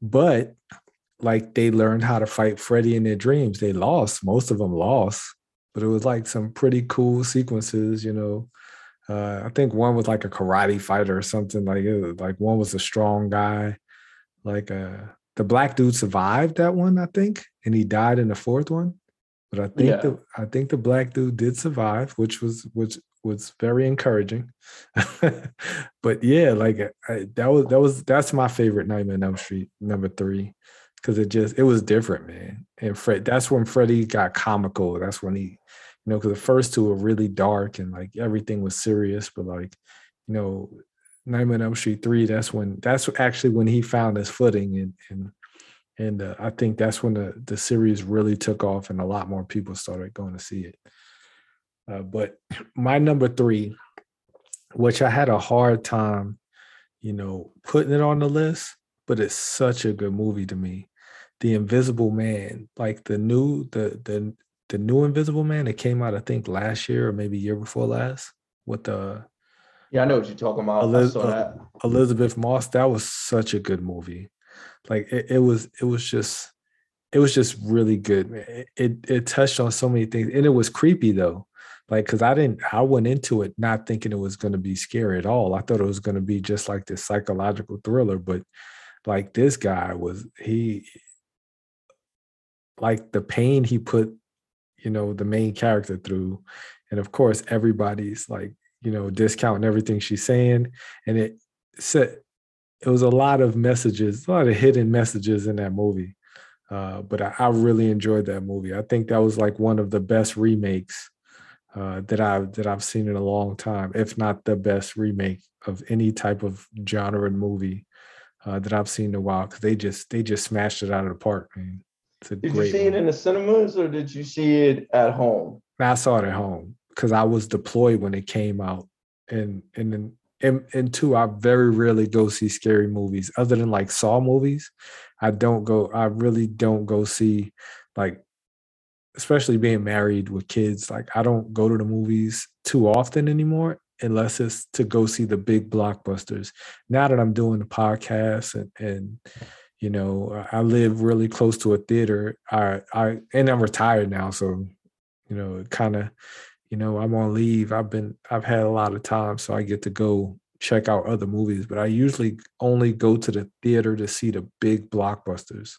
but like they learned how to fight Freddy in their dreams. They lost, most of them lost, but it was like some pretty cool sequences, you know. Uh, I think one was like a karate fighter or something. Like it like one was a strong guy. Like uh, the black dude survived that one, I think, and he died in the fourth one. But I think Yeah. the I think the black dude did survive, which was which was very encouraging. but yeah, like I, that was that was that's my favorite Nightmare on Elm Street number three because it just it was different, man. And Fred, that's when Freddy got comical. That's when he, you know, because the first two were really dark and like everything was serious, but like, you know, Nightmare on Elm Street three. That's when that's actually when he found his footing and and and uh, I think that's when the the series really took off and a lot more people started going to see it. Uh, but my number three, which I had a hard time, you know, putting it on the list, but it's such a good movie to me. The Invisible Man, like the new the the the new Invisible Man that came out, I think last year or maybe year before last, with the Yeah, I know what you're talking about. I saw uh, that. Elisabeth Moss. That was such a good movie. Like it, it was, it was just, it was just really good. It, it it touched on so many things, and it was creepy though. Like, cause I didn't, I went into it not thinking it was going to be scary at all. I thought it was going to be just like this psychological thriller, but like this guy was he, like the pain he put, you know, the main character through, and of course everybody's like, you know, discounting everything she's saying, and it said it was a lot of messages, a lot of hidden messages in that movie. Uh, but I, I really enjoyed that movie. I think that was like one of the best remakes uh, that I've that I've seen in a long time, if not the best remake of any type of genre and movie uh, that I've seen in a while. Because they just they just smashed it out of the park, man. It's a Did you see it in the cinemas or did you see it at home? I saw it at home because I was deployed when it came out, and and then and, and two, I very rarely go see scary movies other than like Saw movies. I don't go. I really don't go see like, especially being married with kids. Like I don't go to the movies too often anymore unless it's to go see the big blockbusters. Now that I'm doing the podcast and and you know I live really close to a theater. I I and I'm retired now, so you know kind of you know i'm on leave i've been i've had a lot of time so i get to go check out other movies but i usually only go to the theater to see the big blockbusters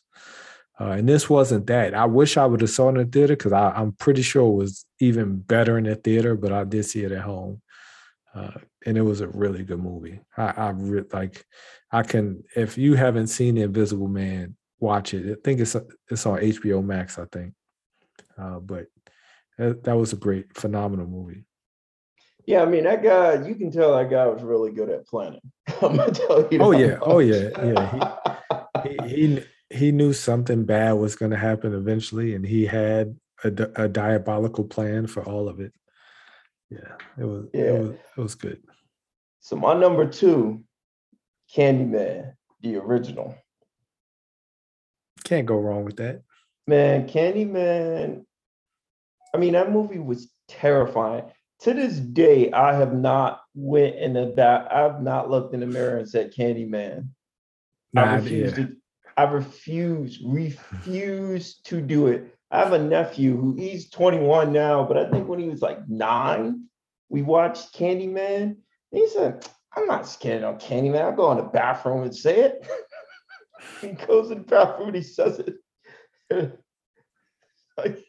Uh, and this wasn't that. I wish I would have saw it in the theater because I'm pretty sure it was even better in the theater, but I did see it at home. Uh, and it was a really good movie. I, I re- like, I can, if you haven't seen The Invisible Man, watch it. I think it's it's on HBO Max, I think. Uh, but that, that was a great, phenomenal movie. Yeah, I mean that guy. You can tell that guy was really good at planning. I'm gonna tell you. Oh yeah, oh yeah, yeah. He, he, he he knew something bad was going to happen eventually, and he had a, a, diabolical plan for all of it. Yeah, it was. Yeah, it was, it was good. So my number two, Candyman, the original. Can't go wrong with that. Man, Candyman. I mean, that movie was terrifying. To this day, I have not went in the back. I've not looked in the mirror and said Candyman. Nah, I refuse yeah. to. I refuse, refuse to do it. I have a nephew who he's 21 now, but I think when he was like nine, we watched Candyman. he said, I'm not scared of Candyman. I'll go in the bathroom and say it. he goes in the bathroom and he says it. like,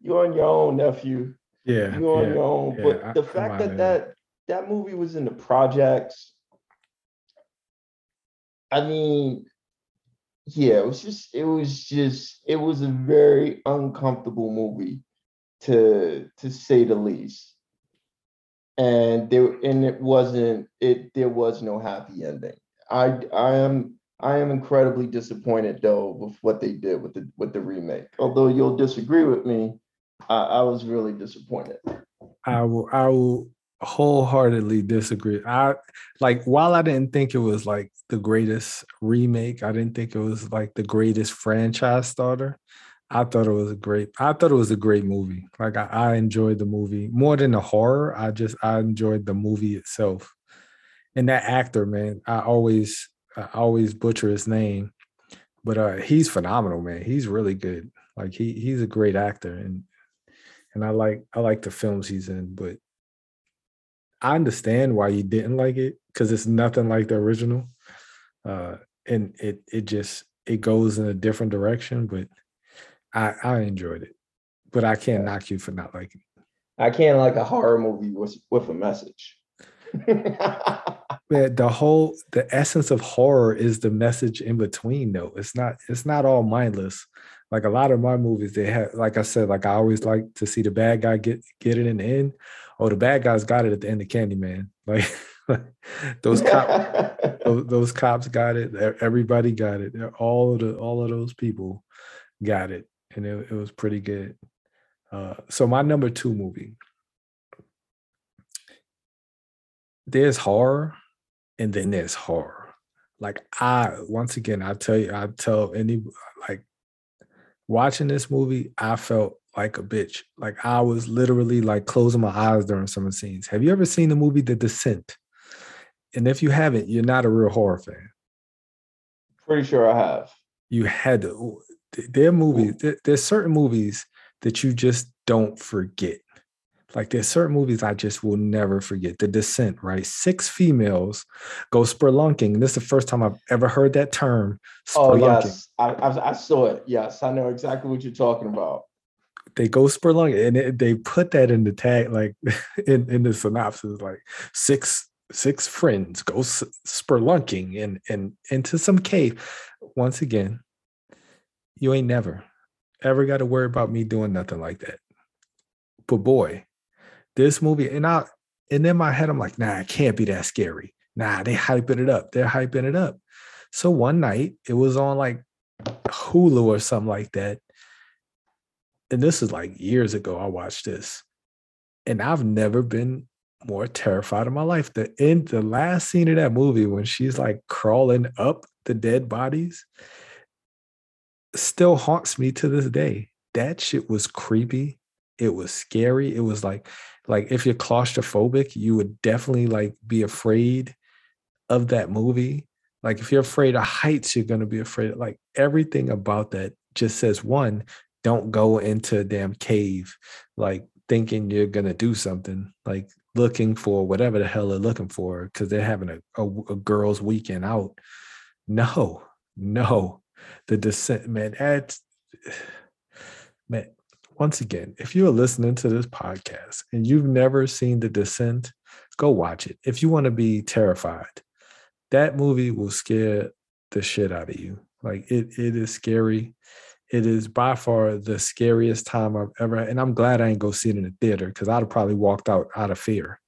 you're on your own, nephew. Yeah. You're on yeah, your own. Yeah, but the fact that, that that movie was in the projects, I mean, yeah, it was just it was just it was a very uncomfortable movie to to say the least. And there and it wasn't it there was no happy ending. I I am I am incredibly disappointed though with what they did with the with the remake. Although you'll disagree with me, I, I was really disappointed. I will I will wholeheartedly disagree. I like while I didn't think it was like the greatest remake, I didn't think it was like the greatest franchise starter. I thought it was a great I thought it was a great movie. Like I, I enjoyed the movie more than the horror. I just I enjoyed the movie itself. And that actor, man, I always I always butcher his name, but uh he's phenomenal, man. He's really good. Like he he's a great actor and and I like I like the films he's in, but I understand why you didn't like it because it's nothing like the original, uh, and it it just it goes in a different direction. But I I enjoyed it, but I can't knock you for not liking. it. I can't like a horror movie with with a message. Man, the whole the essence of horror is the message in between though. It's not it's not all mindless. Like a lot of my movies, they have like I said, like I always like to see the bad guy get get it in the end oh, the bad guys got it at the end of Candyman. Like those cops, those, those, cops got it. Everybody got it. All of the all of those people got it, and it, it was pretty good. Uh, so my number two movie. There's horror, and then there's horror. Like I once again, I tell you, I tell any like watching this movie, I felt like a bitch. Like I was literally like closing my eyes during some of the scenes. Have you ever seen the movie The Descent? And if you haven't, you're not a real horror fan. Pretty sure I have. You had to. There are movies. There, there's certain movies that you just don't forget. Like there's certain movies I just will never forget. The Descent, right? Six females go spelunking. This is the first time I've ever heard that term. Oh yes, I, I, I saw it. Yes, I know exactly what you're talking about they go spelunking and it, they put that in the tag like in, in the synopsis like six six friends go spelunking and and into some cave. Once again you ain't never ever got to worry about me doing nothing like that. But boy this movie and i and in my head i'm like nah it can't be that scary. Nah they hyping it up. They're hyping it up. So one night it was on like hulu or something like that and this is like years ago I watched this. And I've never been more terrified in my life. The end, the last scene of that movie when she's like crawling up the dead bodies still haunts me to this day. That shit was creepy. It was scary. It was like like if you're claustrophobic, you would definitely like be afraid of that movie. Like if you're afraid of heights, you're gonna be afraid of like everything about that just says one, don't go into a damn cave like thinking you're gonna do something like looking for whatever the hell they're looking for because they're having a, a, a girls weekend out no no The Descent, man. That's man. Once again, if you're listening to this podcast and you've never seen The Descent, go watch it. If you want to be terrified, that movie will scare the shit out of you. Like it, it is scary. It is by far the scariest time I've ever. And I'm glad I ain't go see it in the theater because I'd have probably walked out out of fear.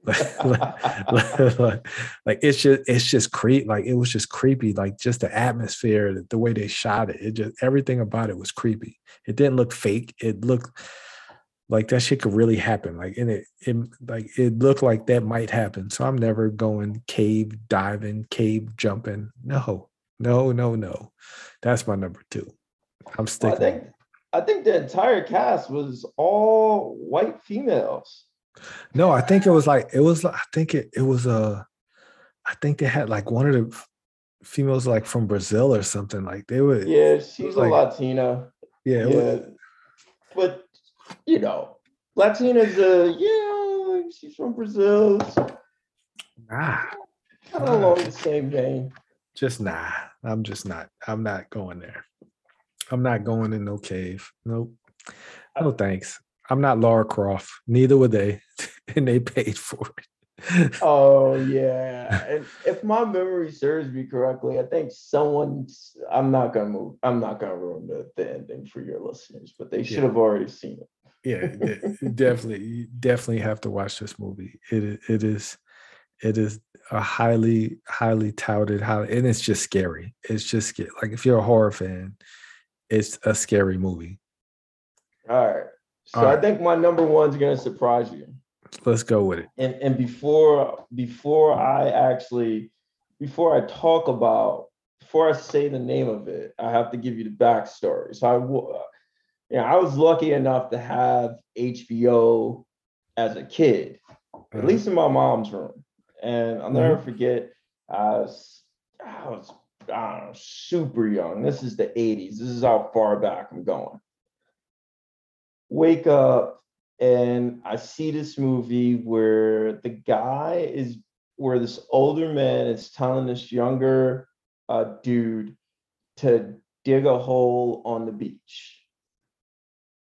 like, like, like, like, it's just it's just creep like it was just creepy like just the atmosphere the way they shot it it just everything about it was creepy it didn't look fake it looked like that shit could really happen like and it, it like it looked like that might happen so i'm never going cave diving cave jumping no no no no that's my number two i'm sticking I think I think the entire cast was all white females. No, I think it was like it was. I think it it was a. Uh, I think they had like one of the females like from Brazil or something. Like they were. Yeah, she's a Latina. Yeah, yeah. Was, but you know, Latina's uh yeah, she's from Brazil. Nah, kind of along the same vein. Just nah. I'm just not. I'm not going there. I'm not going in no cave. Nope. No thanks. I'm not Lara Croft. Neither were they, and they paid for it. oh yeah, and if my memory serves me correctly, I think someone's. I'm not gonna move. I'm not gonna ruin the, the ending for your listeners, but they should yeah. have already seen it. yeah, definitely, definitely have to watch this movie. It it is, it is a highly, highly touted, highly, and it's just scary. It's just like if you're a horror fan, it's a scary movie. All right. So right. I think my number one's gonna surprise you. Let's go with it. And and before before I actually before I talk about before I say the name of it, I have to give you the backstory. So I yeah, I was lucky enough to have HBO as a kid, at least in my mom's room. And I'll never mm-hmm. forget, I was, I was know, super young. This is the 80s. This is how far back I'm going wake up and I see this movie where the guy is where this older man is telling this younger uh, dude to dig a hole on the beach.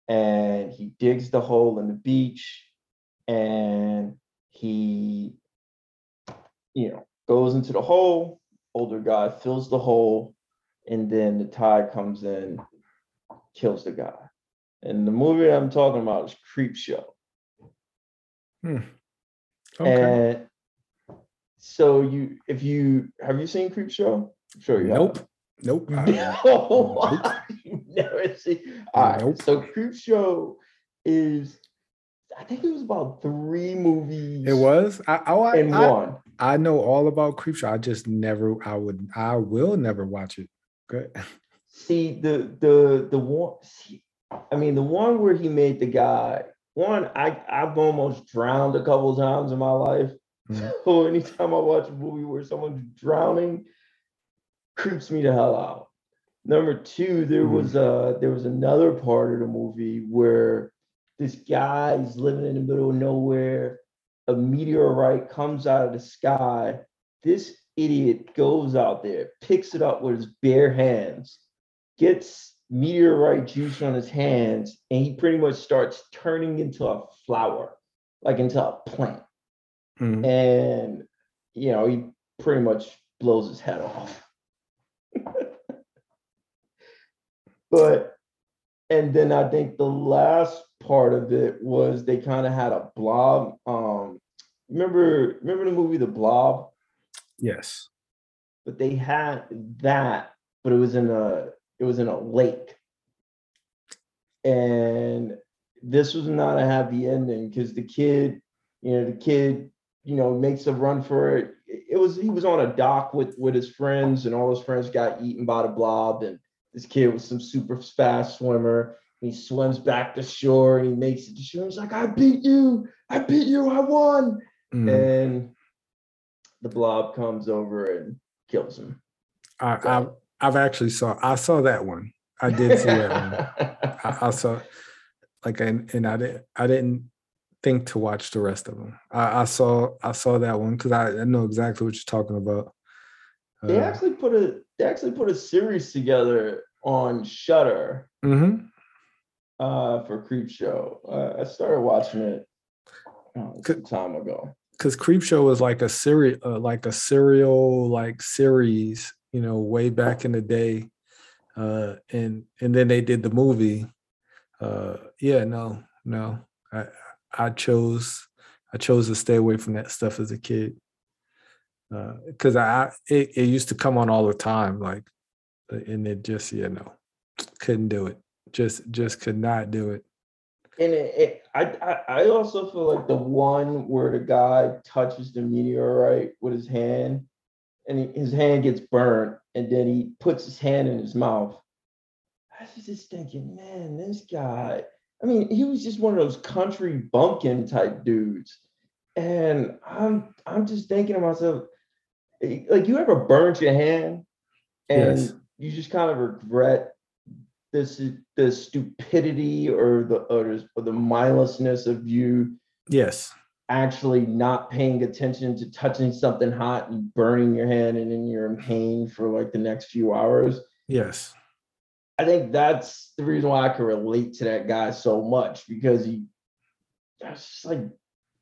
And he digs the hole in the beach and he, you know, goes into the hole. Older guy fills the hole, and then the tide comes in, kills the guy. And the movie I'm talking about is Creepshow. Hmm. Okay. And so you, if you have you seen Creepshow? I'm sure you nope. Have. Nope. No, nope. never seen. All right. Nope. So Creepshow is, I think it was about three movies. It was. I, oh, I, in I, one. I know all about Creepshow. I just never. I would. I will never watch it. Good. See the the the one. See, I mean, the one where he made the guy, one, I, I've almost drowned a couple times in my life. Mm-hmm. So anytime I watch a movie where someone's drowning, creeps me the hell out. Number two, there mm-hmm. was uh there was another part of the movie where this guy is living in the middle of nowhere. A meteorite comes out of the sky. This idiot goes out there, picks it up with his bare hands, gets meteorite juice on his hands, and he pretty much starts turning into a flower, like into a plant. Mm-hmm. And you know, he pretty much blows his head off. but and then I think the last part of it was they kind of had a blob. Um, remember, remember the movie The Blob? Yes. But they had that, but it was in a it was in a lake. And this was not a happy ending because the kid, you know, the kid, you know, makes a run for it. It was he was on a dock with with his friends, and all his friends got eaten by the blob. And this kid was some super fast swimmer. He swims back to shore and he makes it to shore. He's like, I beat you, I beat you, I won. Mm. And the blob comes over and kills him. I, I I've actually saw I saw that one. I did see that one. I, I, saw like and, and I didn't I didn't think to watch the rest of them. I, I saw I saw that one because I, I know exactly what you're talking about. They actually put a they actually put a series together on Shudder Mm-hmm. Uh, for Creep Show, uh, I started watching it oh, some time ago. Because Creep Show was like a serial, uh, like a serial like series, you know, way back in the day, uh, and and then they did the movie. Uh, yeah, no, no, I I chose I chose to stay away from that stuff as a kid because uh, I it, it used to come on all the time, like, uh, and it just you know couldn't do it. Just just could not do it. And it, it, I I also feel like the one where the guy touches the meteorite with his hand, and his hand gets burnt, and then he puts his hand in his mouth. I was just thinking, man, this guy. I mean, he was just one of those country bumpkin type dudes. And I'm I'm just thinking to myself, like you ever burnt your hand and yes. You just kind of regret this the stupidity or the or, or the mindlessness of you yes. actually not paying attention to touching something hot and burning your hand and then you're in pain for like the next few hours? Yes. I think that's the reason why i can relate to that guy so much because he that's just like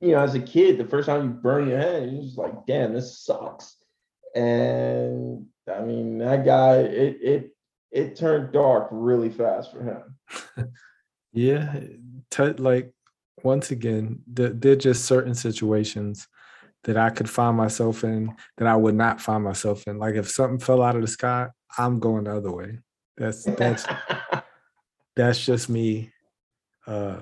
you know as a kid the first time you burn your hand you're just like damn this sucks. And I mean that guy it it it turned dark really fast for him. yeah, t- like once again, th- there just certain situations that I could find myself in that I would not find myself in. Like if something fell out of the sky, I'm going the other way. That's that's that's just me. Uh,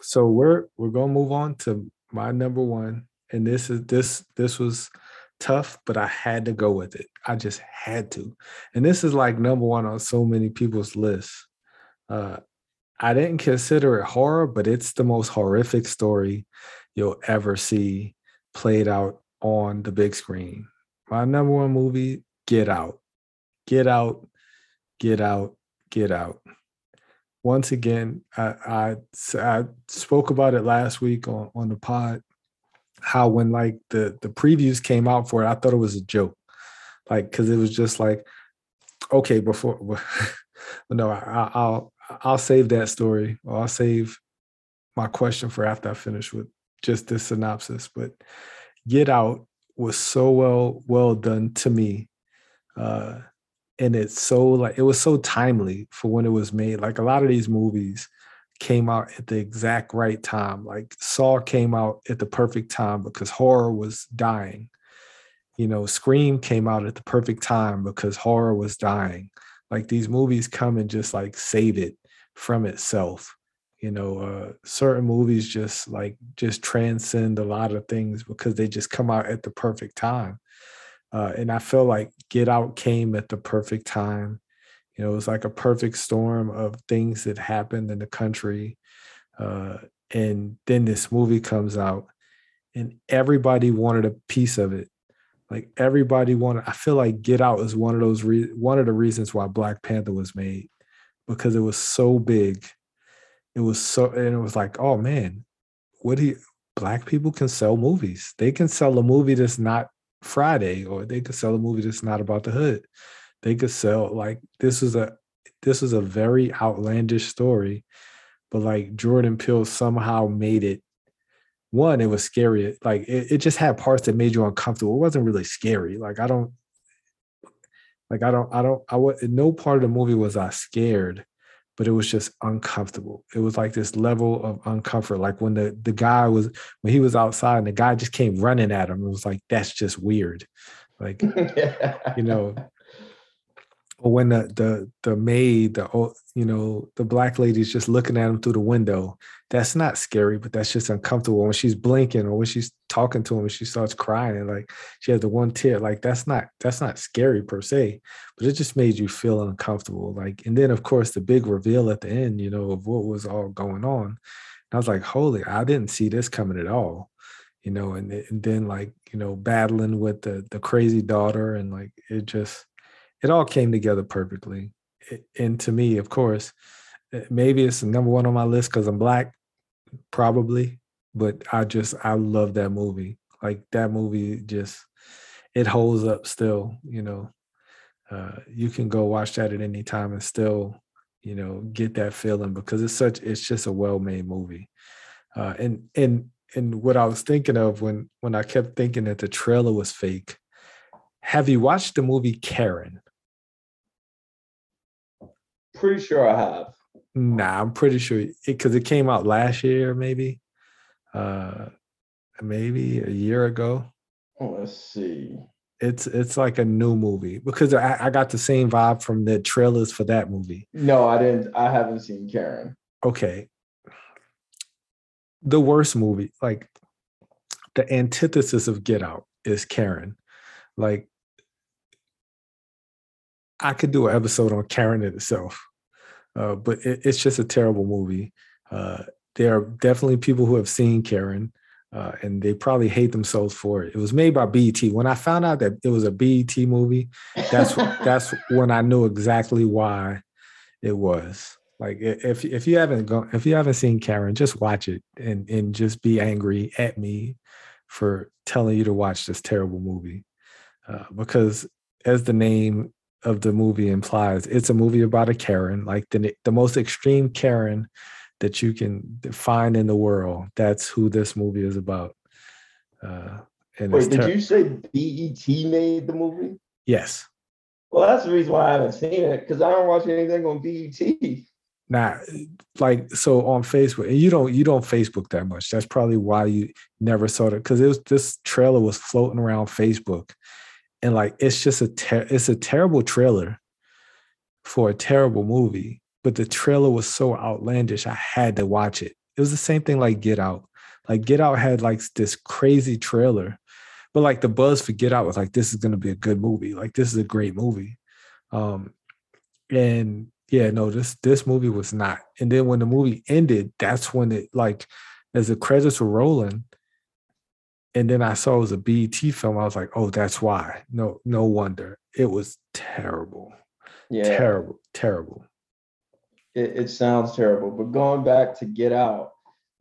so we're we're gonna move on to my number one, and this is this this was tough, but I had to go with it. I just had to. And this is like number one on so many people's lists. Uh, I didn't consider it horror, but it's the most horrific story you'll ever see played out on the big screen. My number one movie, Get Out. Get Out, Get Out, Get Out. Once again, I, I, I spoke about it last week on, on the pod how when like the the previews came out for it, I thought it was a joke, like because it was just like, okay, before, no, I, I'll I'll save that story, or I'll save my question for after I finish with just this synopsis. But Get Out was so well well done to me, uh, and it's so like it was so timely for when it was made. Like a lot of these movies came out at the exact right time. Like Saw came out at the perfect time because horror was dying. You know, Scream came out at the perfect time because horror was dying. Like these movies come and just like save it from itself. You know, uh, certain movies just like just transcend a lot of things because they just come out at the perfect time. Uh, and I feel like Get Out came at the perfect time you know, it was like a perfect storm of things that happened in the country. Uh, and then this movie comes out, and everybody wanted a piece of it. Like everybody wanted. I feel like Get Out is one of those re- one of the reasons why Black Panther was made because it was so big. It was so, and it was like, oh man, what do you? Black people can sell movies. They can sell a movie that's not Friday, or they could sell a movie that's not about the hood they could sell like this is a this is a very outlandish story, but like Jordan Peele somehow made it one, it was scary. Like it, it just had parts that made you uncomfortable. It wasn't really scary. Like I don't like I don't I don't I was no part of the movie was I scared, but it was just uncomfortable. It was like this level of uncomfort. Like when the the guy was when he was outside and the guy just came running at him. It was like that's just weird. Like you know, when the the the maid, the you know, the black lady's just looking at him through the window, that's not scary, but that's just uncomfortable. When she's blinking or when she's talking to him and she starts crying and like she has the one tear, like that's not that's not scary per se, but it just made you feel uncomfortable. Like, and then of course the big reveal at the end, you know, of what was all going on. And I was like, holy, I didn't see this coming at all. You know, and, and then like, you know, battling with the the crazy daughter and like it just it all came together perfectly. And to me, of course, eh, maybe it's number one on my list because I'm black, probably. But I just I love that movie. Like that movie just it holds up still. You know, uh, you can go watch that at any time and still, you know, get that feeling because it's such it's just a well-made movie. Uh, and and and what I was thinking of when when I kept thinking that the trailer was fake. Have you watched the movie Karen? Pretty sure I have. Nah, I'm pretty sure because it, it, came out last year, maybe, uh, maybe a year ago. Oh, let's see. It's it's like a new movie because I, I got the same vibe from the trailers for that movie. No, I didn't. I haven't seen Karen. Okay. The worst movie, like the antithesis of Get Out, is Karen. Like I could do an episode on Karen itself, uh, but it, it's just a terrible movie. Uh, there are definitely people who have seen Karen, uh, and they probably hate themselves for it. It was made by BET. When I found out that it was a BET movie, that's that's when I knew exactly why it was. Like if if you haven't gone, if you haven't seen Karen, just watch it and and just be angry at me for telling you to watch this terrible movie, uh, because as the name of the movie implies, it's a movie about a Karen, like the the most extreme Karen that you can find in the world. That's who this movie is about. Uh, and Wait, did you say BET made the movie? Yes. Well, that's the reason why I haven't seen it because I don't watch anything on BET. Nah, like so on Facebook, and you don't you don't Facebook that much. That's probably why you never saw it because it was this trailer was floating around Facebook, and like it's just a ter- it's a terrible trailer for a terrible movie but the trailer was so outlandish i had to watch it. It was the same thing like get out. Like get out had like this crazy trailer but like the buzz for get out was like this is going to be a good movie. Like this is a great movie. Um and yeah no this this movie was not. And then when the movie ended that's when it like as the credits were rolling and then I saw it was a BET film. I was like, oh, that's why. No, no wonder. It was terrible. Yeah. Terrible, terrible. It, it sounds terrible. But going back to Get Out,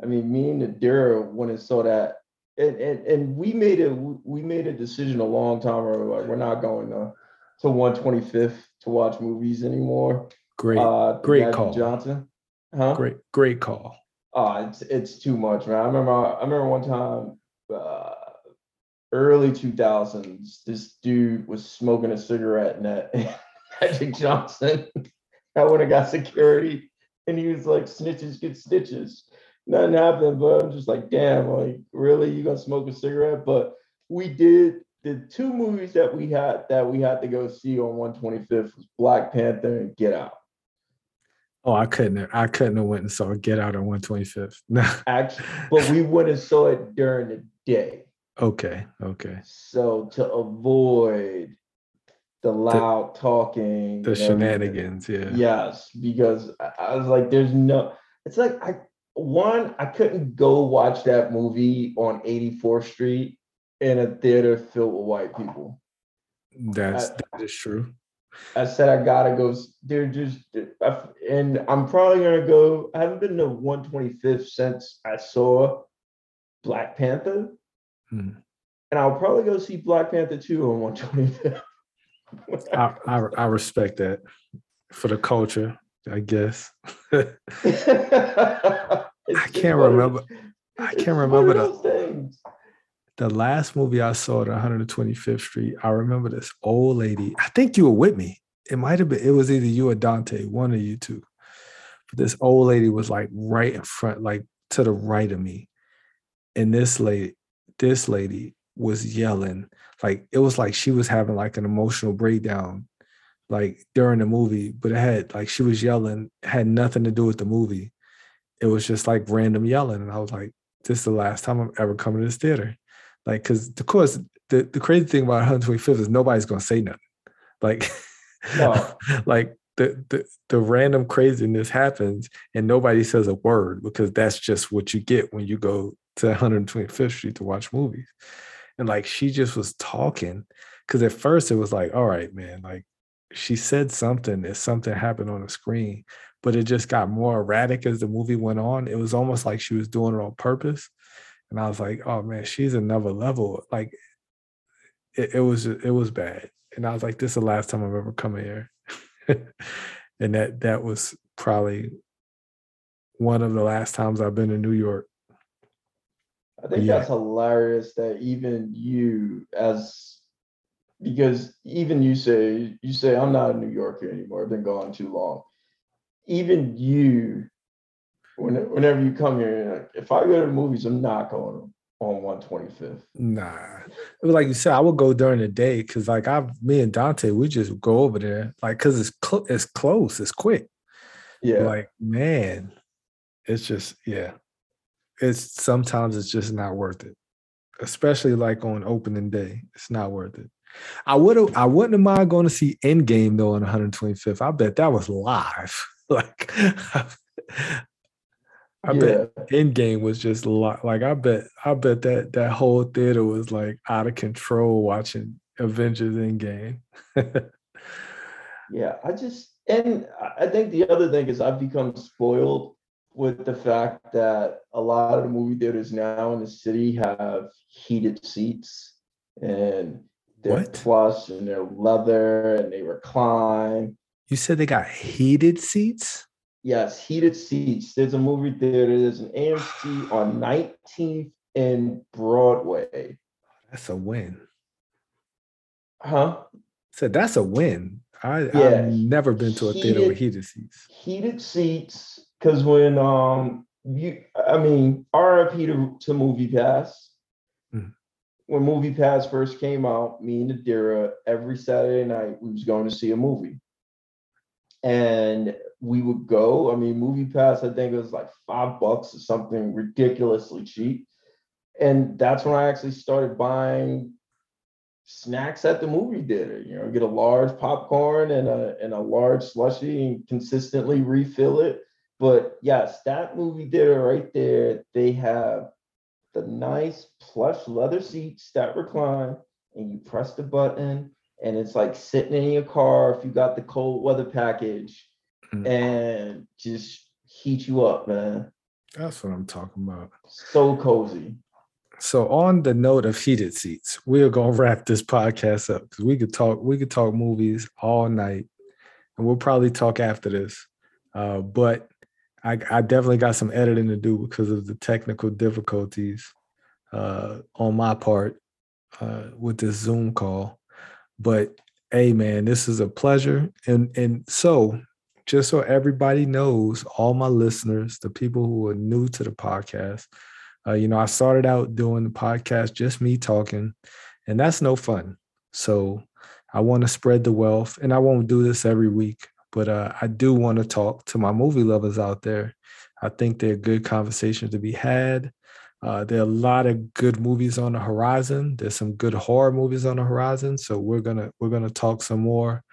I mean, me and Nadira when it saw that, and, and and we made a we made a decision a long time ago. Like we're not going to to 125th to watch movies anymore. Great, uh, great call, Johnson. Huh? Great, great call. Oh, it's it's too much, man. I remember I remember one time uh, early 2000s, this dude was smoking a cigarette at Magic Johnson. I went and got security, and he was like, "Snitches get stitches." Nothing happened, but I'm just like, "Damn, like really, you gonna smoke a cigarette?" But we did the two movies that we had that we had to go see on 125th was Black Panther and Get Out. Oh, I couldn't. Have, I couldn't have went and saw Get Out on 125th. No. Actually, but we went and saw it during the day. Okay. Okay. So to avoid the loud the, talking, the shenanigans, yeah. Yes, because I was like, there's no. It's like I one I couldn't go watch that movie on 84th Street in a theater filled with white people. That's I, that is true. I said I gotta go. They're just, and I'm probably gonna go. I haven't been to 125th since I saw Black Panther, hmm. and I'll probably go see Black Panther 2 on 125th. I, I, I respect that for the culture, I guess. I can't remember. I can't remember the, the last movie I saw at 125th Street, I remember this old lady. I think you were with me. It might have been, it was either you or Dante, one of you two. But this old lady was like right in front, like to the right of me. And this lady, this lady was yelling. Like it was like she was having like an emotional breakdown, like during the movie, but it had like she was yelling, had nothing to do with the movie. It was just like random yelling. And I was like, this is the last time I'm ever coming to this theater. Like, because of course, the, the crazy thing about 125th is nobody's gonna say nothing. Like, no. like the, the the random craziness happens and nobody says a word because that's just what you get when you go to 125th Street to watch movies. And like she just was talking because at first it was like, all right, man, like she said something that something happened on the screen, but it just got more erratic as the movie went on. It was almost like she was doing it on purpose. And I was like, oh man, she's another level. Like it, it was it was bad, and I was like, "This is the last time I've ever come here," and that that was probably one of the last times I've been in New York. I think Yeah. that's hilarious that even you, as because even you say you say I'm not a New Yorker anymore. I've been gone too long. Even you, when, whenever you come here, you're like, if I go to the movies, I'm not going on 125th. Nah, it was like you said. I would go during the day because, like, I, me and Dante, we just go over there, like, cause it's cl- it's close, it's quick. Yeah, Like, man, it's just yeah. It's sometimes it's just not worth it, especially like on opening day. It's not worth it. I would have, I wouldn't have mind going to see Endgame though on 125th. I bet that was live. like, I bet yeah. Endgame was just li- like I bet I bet that that whole theater was like out of control watching Avengers Endgame. Yeah, I just and I- I think the other thing is I've become spoiled with the fact that a lot of the movie theaters now in the city have heated seats and they're What? plush and they're leather and they recline. you said they got heated seats? Yes, heated seats. There's a movie theater. There's an AMC on 19th and Broadway. That's a win. Huh? said that's a win. I, Yeah, I've never been to a theater with heated seats. heated seats because when um you I mean RIP to, to Movie Pass. Mhm. When Movie Pass first came out, me and Adira every Saturday night we was going to see a movie. And we would go. I mean, Movie Pass, I think it was like five bucks or something ridiculously cheap. And that's when I actually started buying snacks at the movie theater. You know, get a large popcorn and a and a large slushy and consistently refill it. But yes, that movie theater right there, they have the nice plush leather seats that recline, and you press the button, and it's like sitting in your car if you got the cold weather package, Mm. and just heat you up, man. That's what I'm talking about. So cozy. So on the note of heated seats, we're gonna wrap this podcast up because we could talk we could talk movies all night, and we'll probably talk after this. Uh, but I, I definitely got some editing to do because of the technical difficulties uh, on my part uh, with this Zoom call. But hey, man, this is a pleasure, and and so just so everybody knows, all my listeners, the people who are new to the podcast. Uh, you know, I started out doing the podcast, just me talking, and that's no fun. So I want to spread the wealth, and I won't do this every week, but uh, I do want to talk to my movie lovers out there. I think they're good conversations to be had. Uh, there are a lot of good movies on the horizon. There's some good horror movies on the horizon. So we're gonna we're gonna talk some more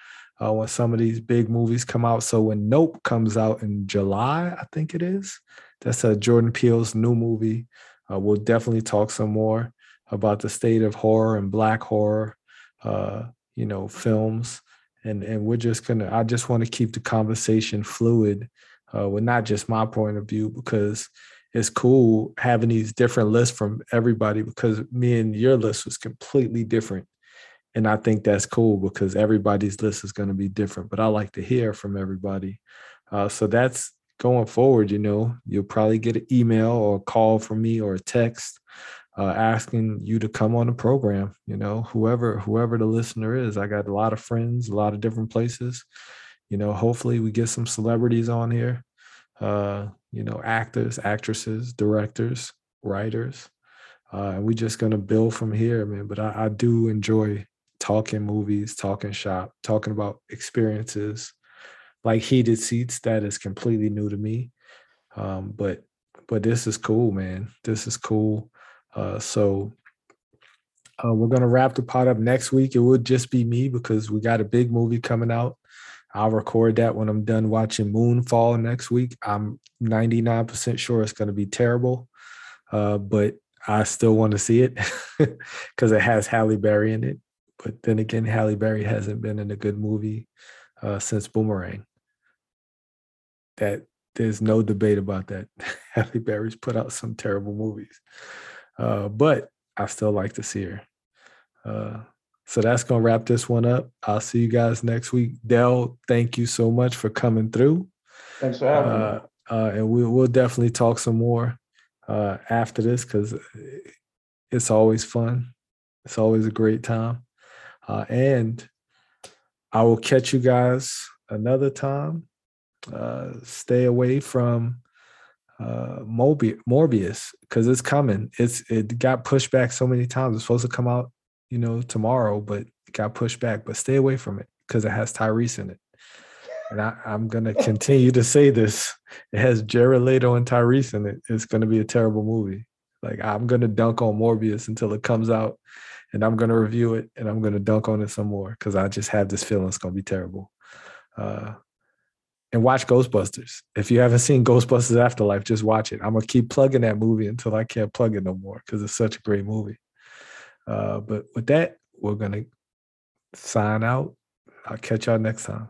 uh, when some of these big movies come out. So when Nope comes out in July, I think it is. That's a Jordan Peele's new movie. Uh, we'll definitely talk some more about the state of horror and black horror, uh, you know, films. And and we're just gonna. I just want to keep the conversation fluid, uh, with not just my point of view because it's cool having these different lists from everybody because me and your list was completely different. And I think that's cool because everybody's list is going to be different. But I like to hear from everybody. Uh, so that's going forward. You know, you'll probably get an email or a call from me or a text uh, asking you to come on the program. You know, whoever whoever the listener is. I got a lot of friends, a lot of different places. You know, hopefully we get some celebrities on here. Uh, you know, actors, actresses, directors, writers. Uh, and we're just gonna build from here, man. But I, I do enjoy talking movies, talking shop, talking about experiences like heated seats. That is completely new to me. Um, but but this is cool, man. This is cool. Uh, so uh, we're gonna wrap the pot up next week. It would just be me because we got a big movie coming out. I'll record that when I'm done watching Moonfall next week. I'm 99% sure it's gonna be terrible, uh, but I still want to see it because it has Halle Berry in it. But then again, Halle Berry hasn't been in a good movie uh, since Boomerang. That there's no debate about that. Halle Berry's put out some terrible movies, uh, but I still like to see her. Uh, so that's gonna wrap this one up. I'll see you guys next week. Dell, thank you so much for coming through. Thanks for having Uh, me. uh, and we, we'll definitely talk some more uh, after this because it's always fun. It's always a great time. Uh, and I will catch you guys another time. Uh, stay away from uh, Mobi- Morbius because it's coming. It's it got pushed back so many times. It's supposed to come out, you know, tomorrow, but it got pushed back. But stay away from it because it has Tyrese in it. And I, I'm gonna continue to say this. It has Jared Leto and Tyrese in it. It's gonna be a terrible movie. Like I'm gonna dunk on Morbius until it comes out, and I'm gonna review it, and I'm gonna dunk on it some more because I just have this feeling it's gonna be terrible. Uh, and watch Ghostbusters. If you haven't seen Ghostbusters Afterlife, just watch it. I'm gonna keep plugging that movie until I can't plug it no more because it's such a great movie. Uh, but with that, we're gonna sign out. I'll catch y'all next time.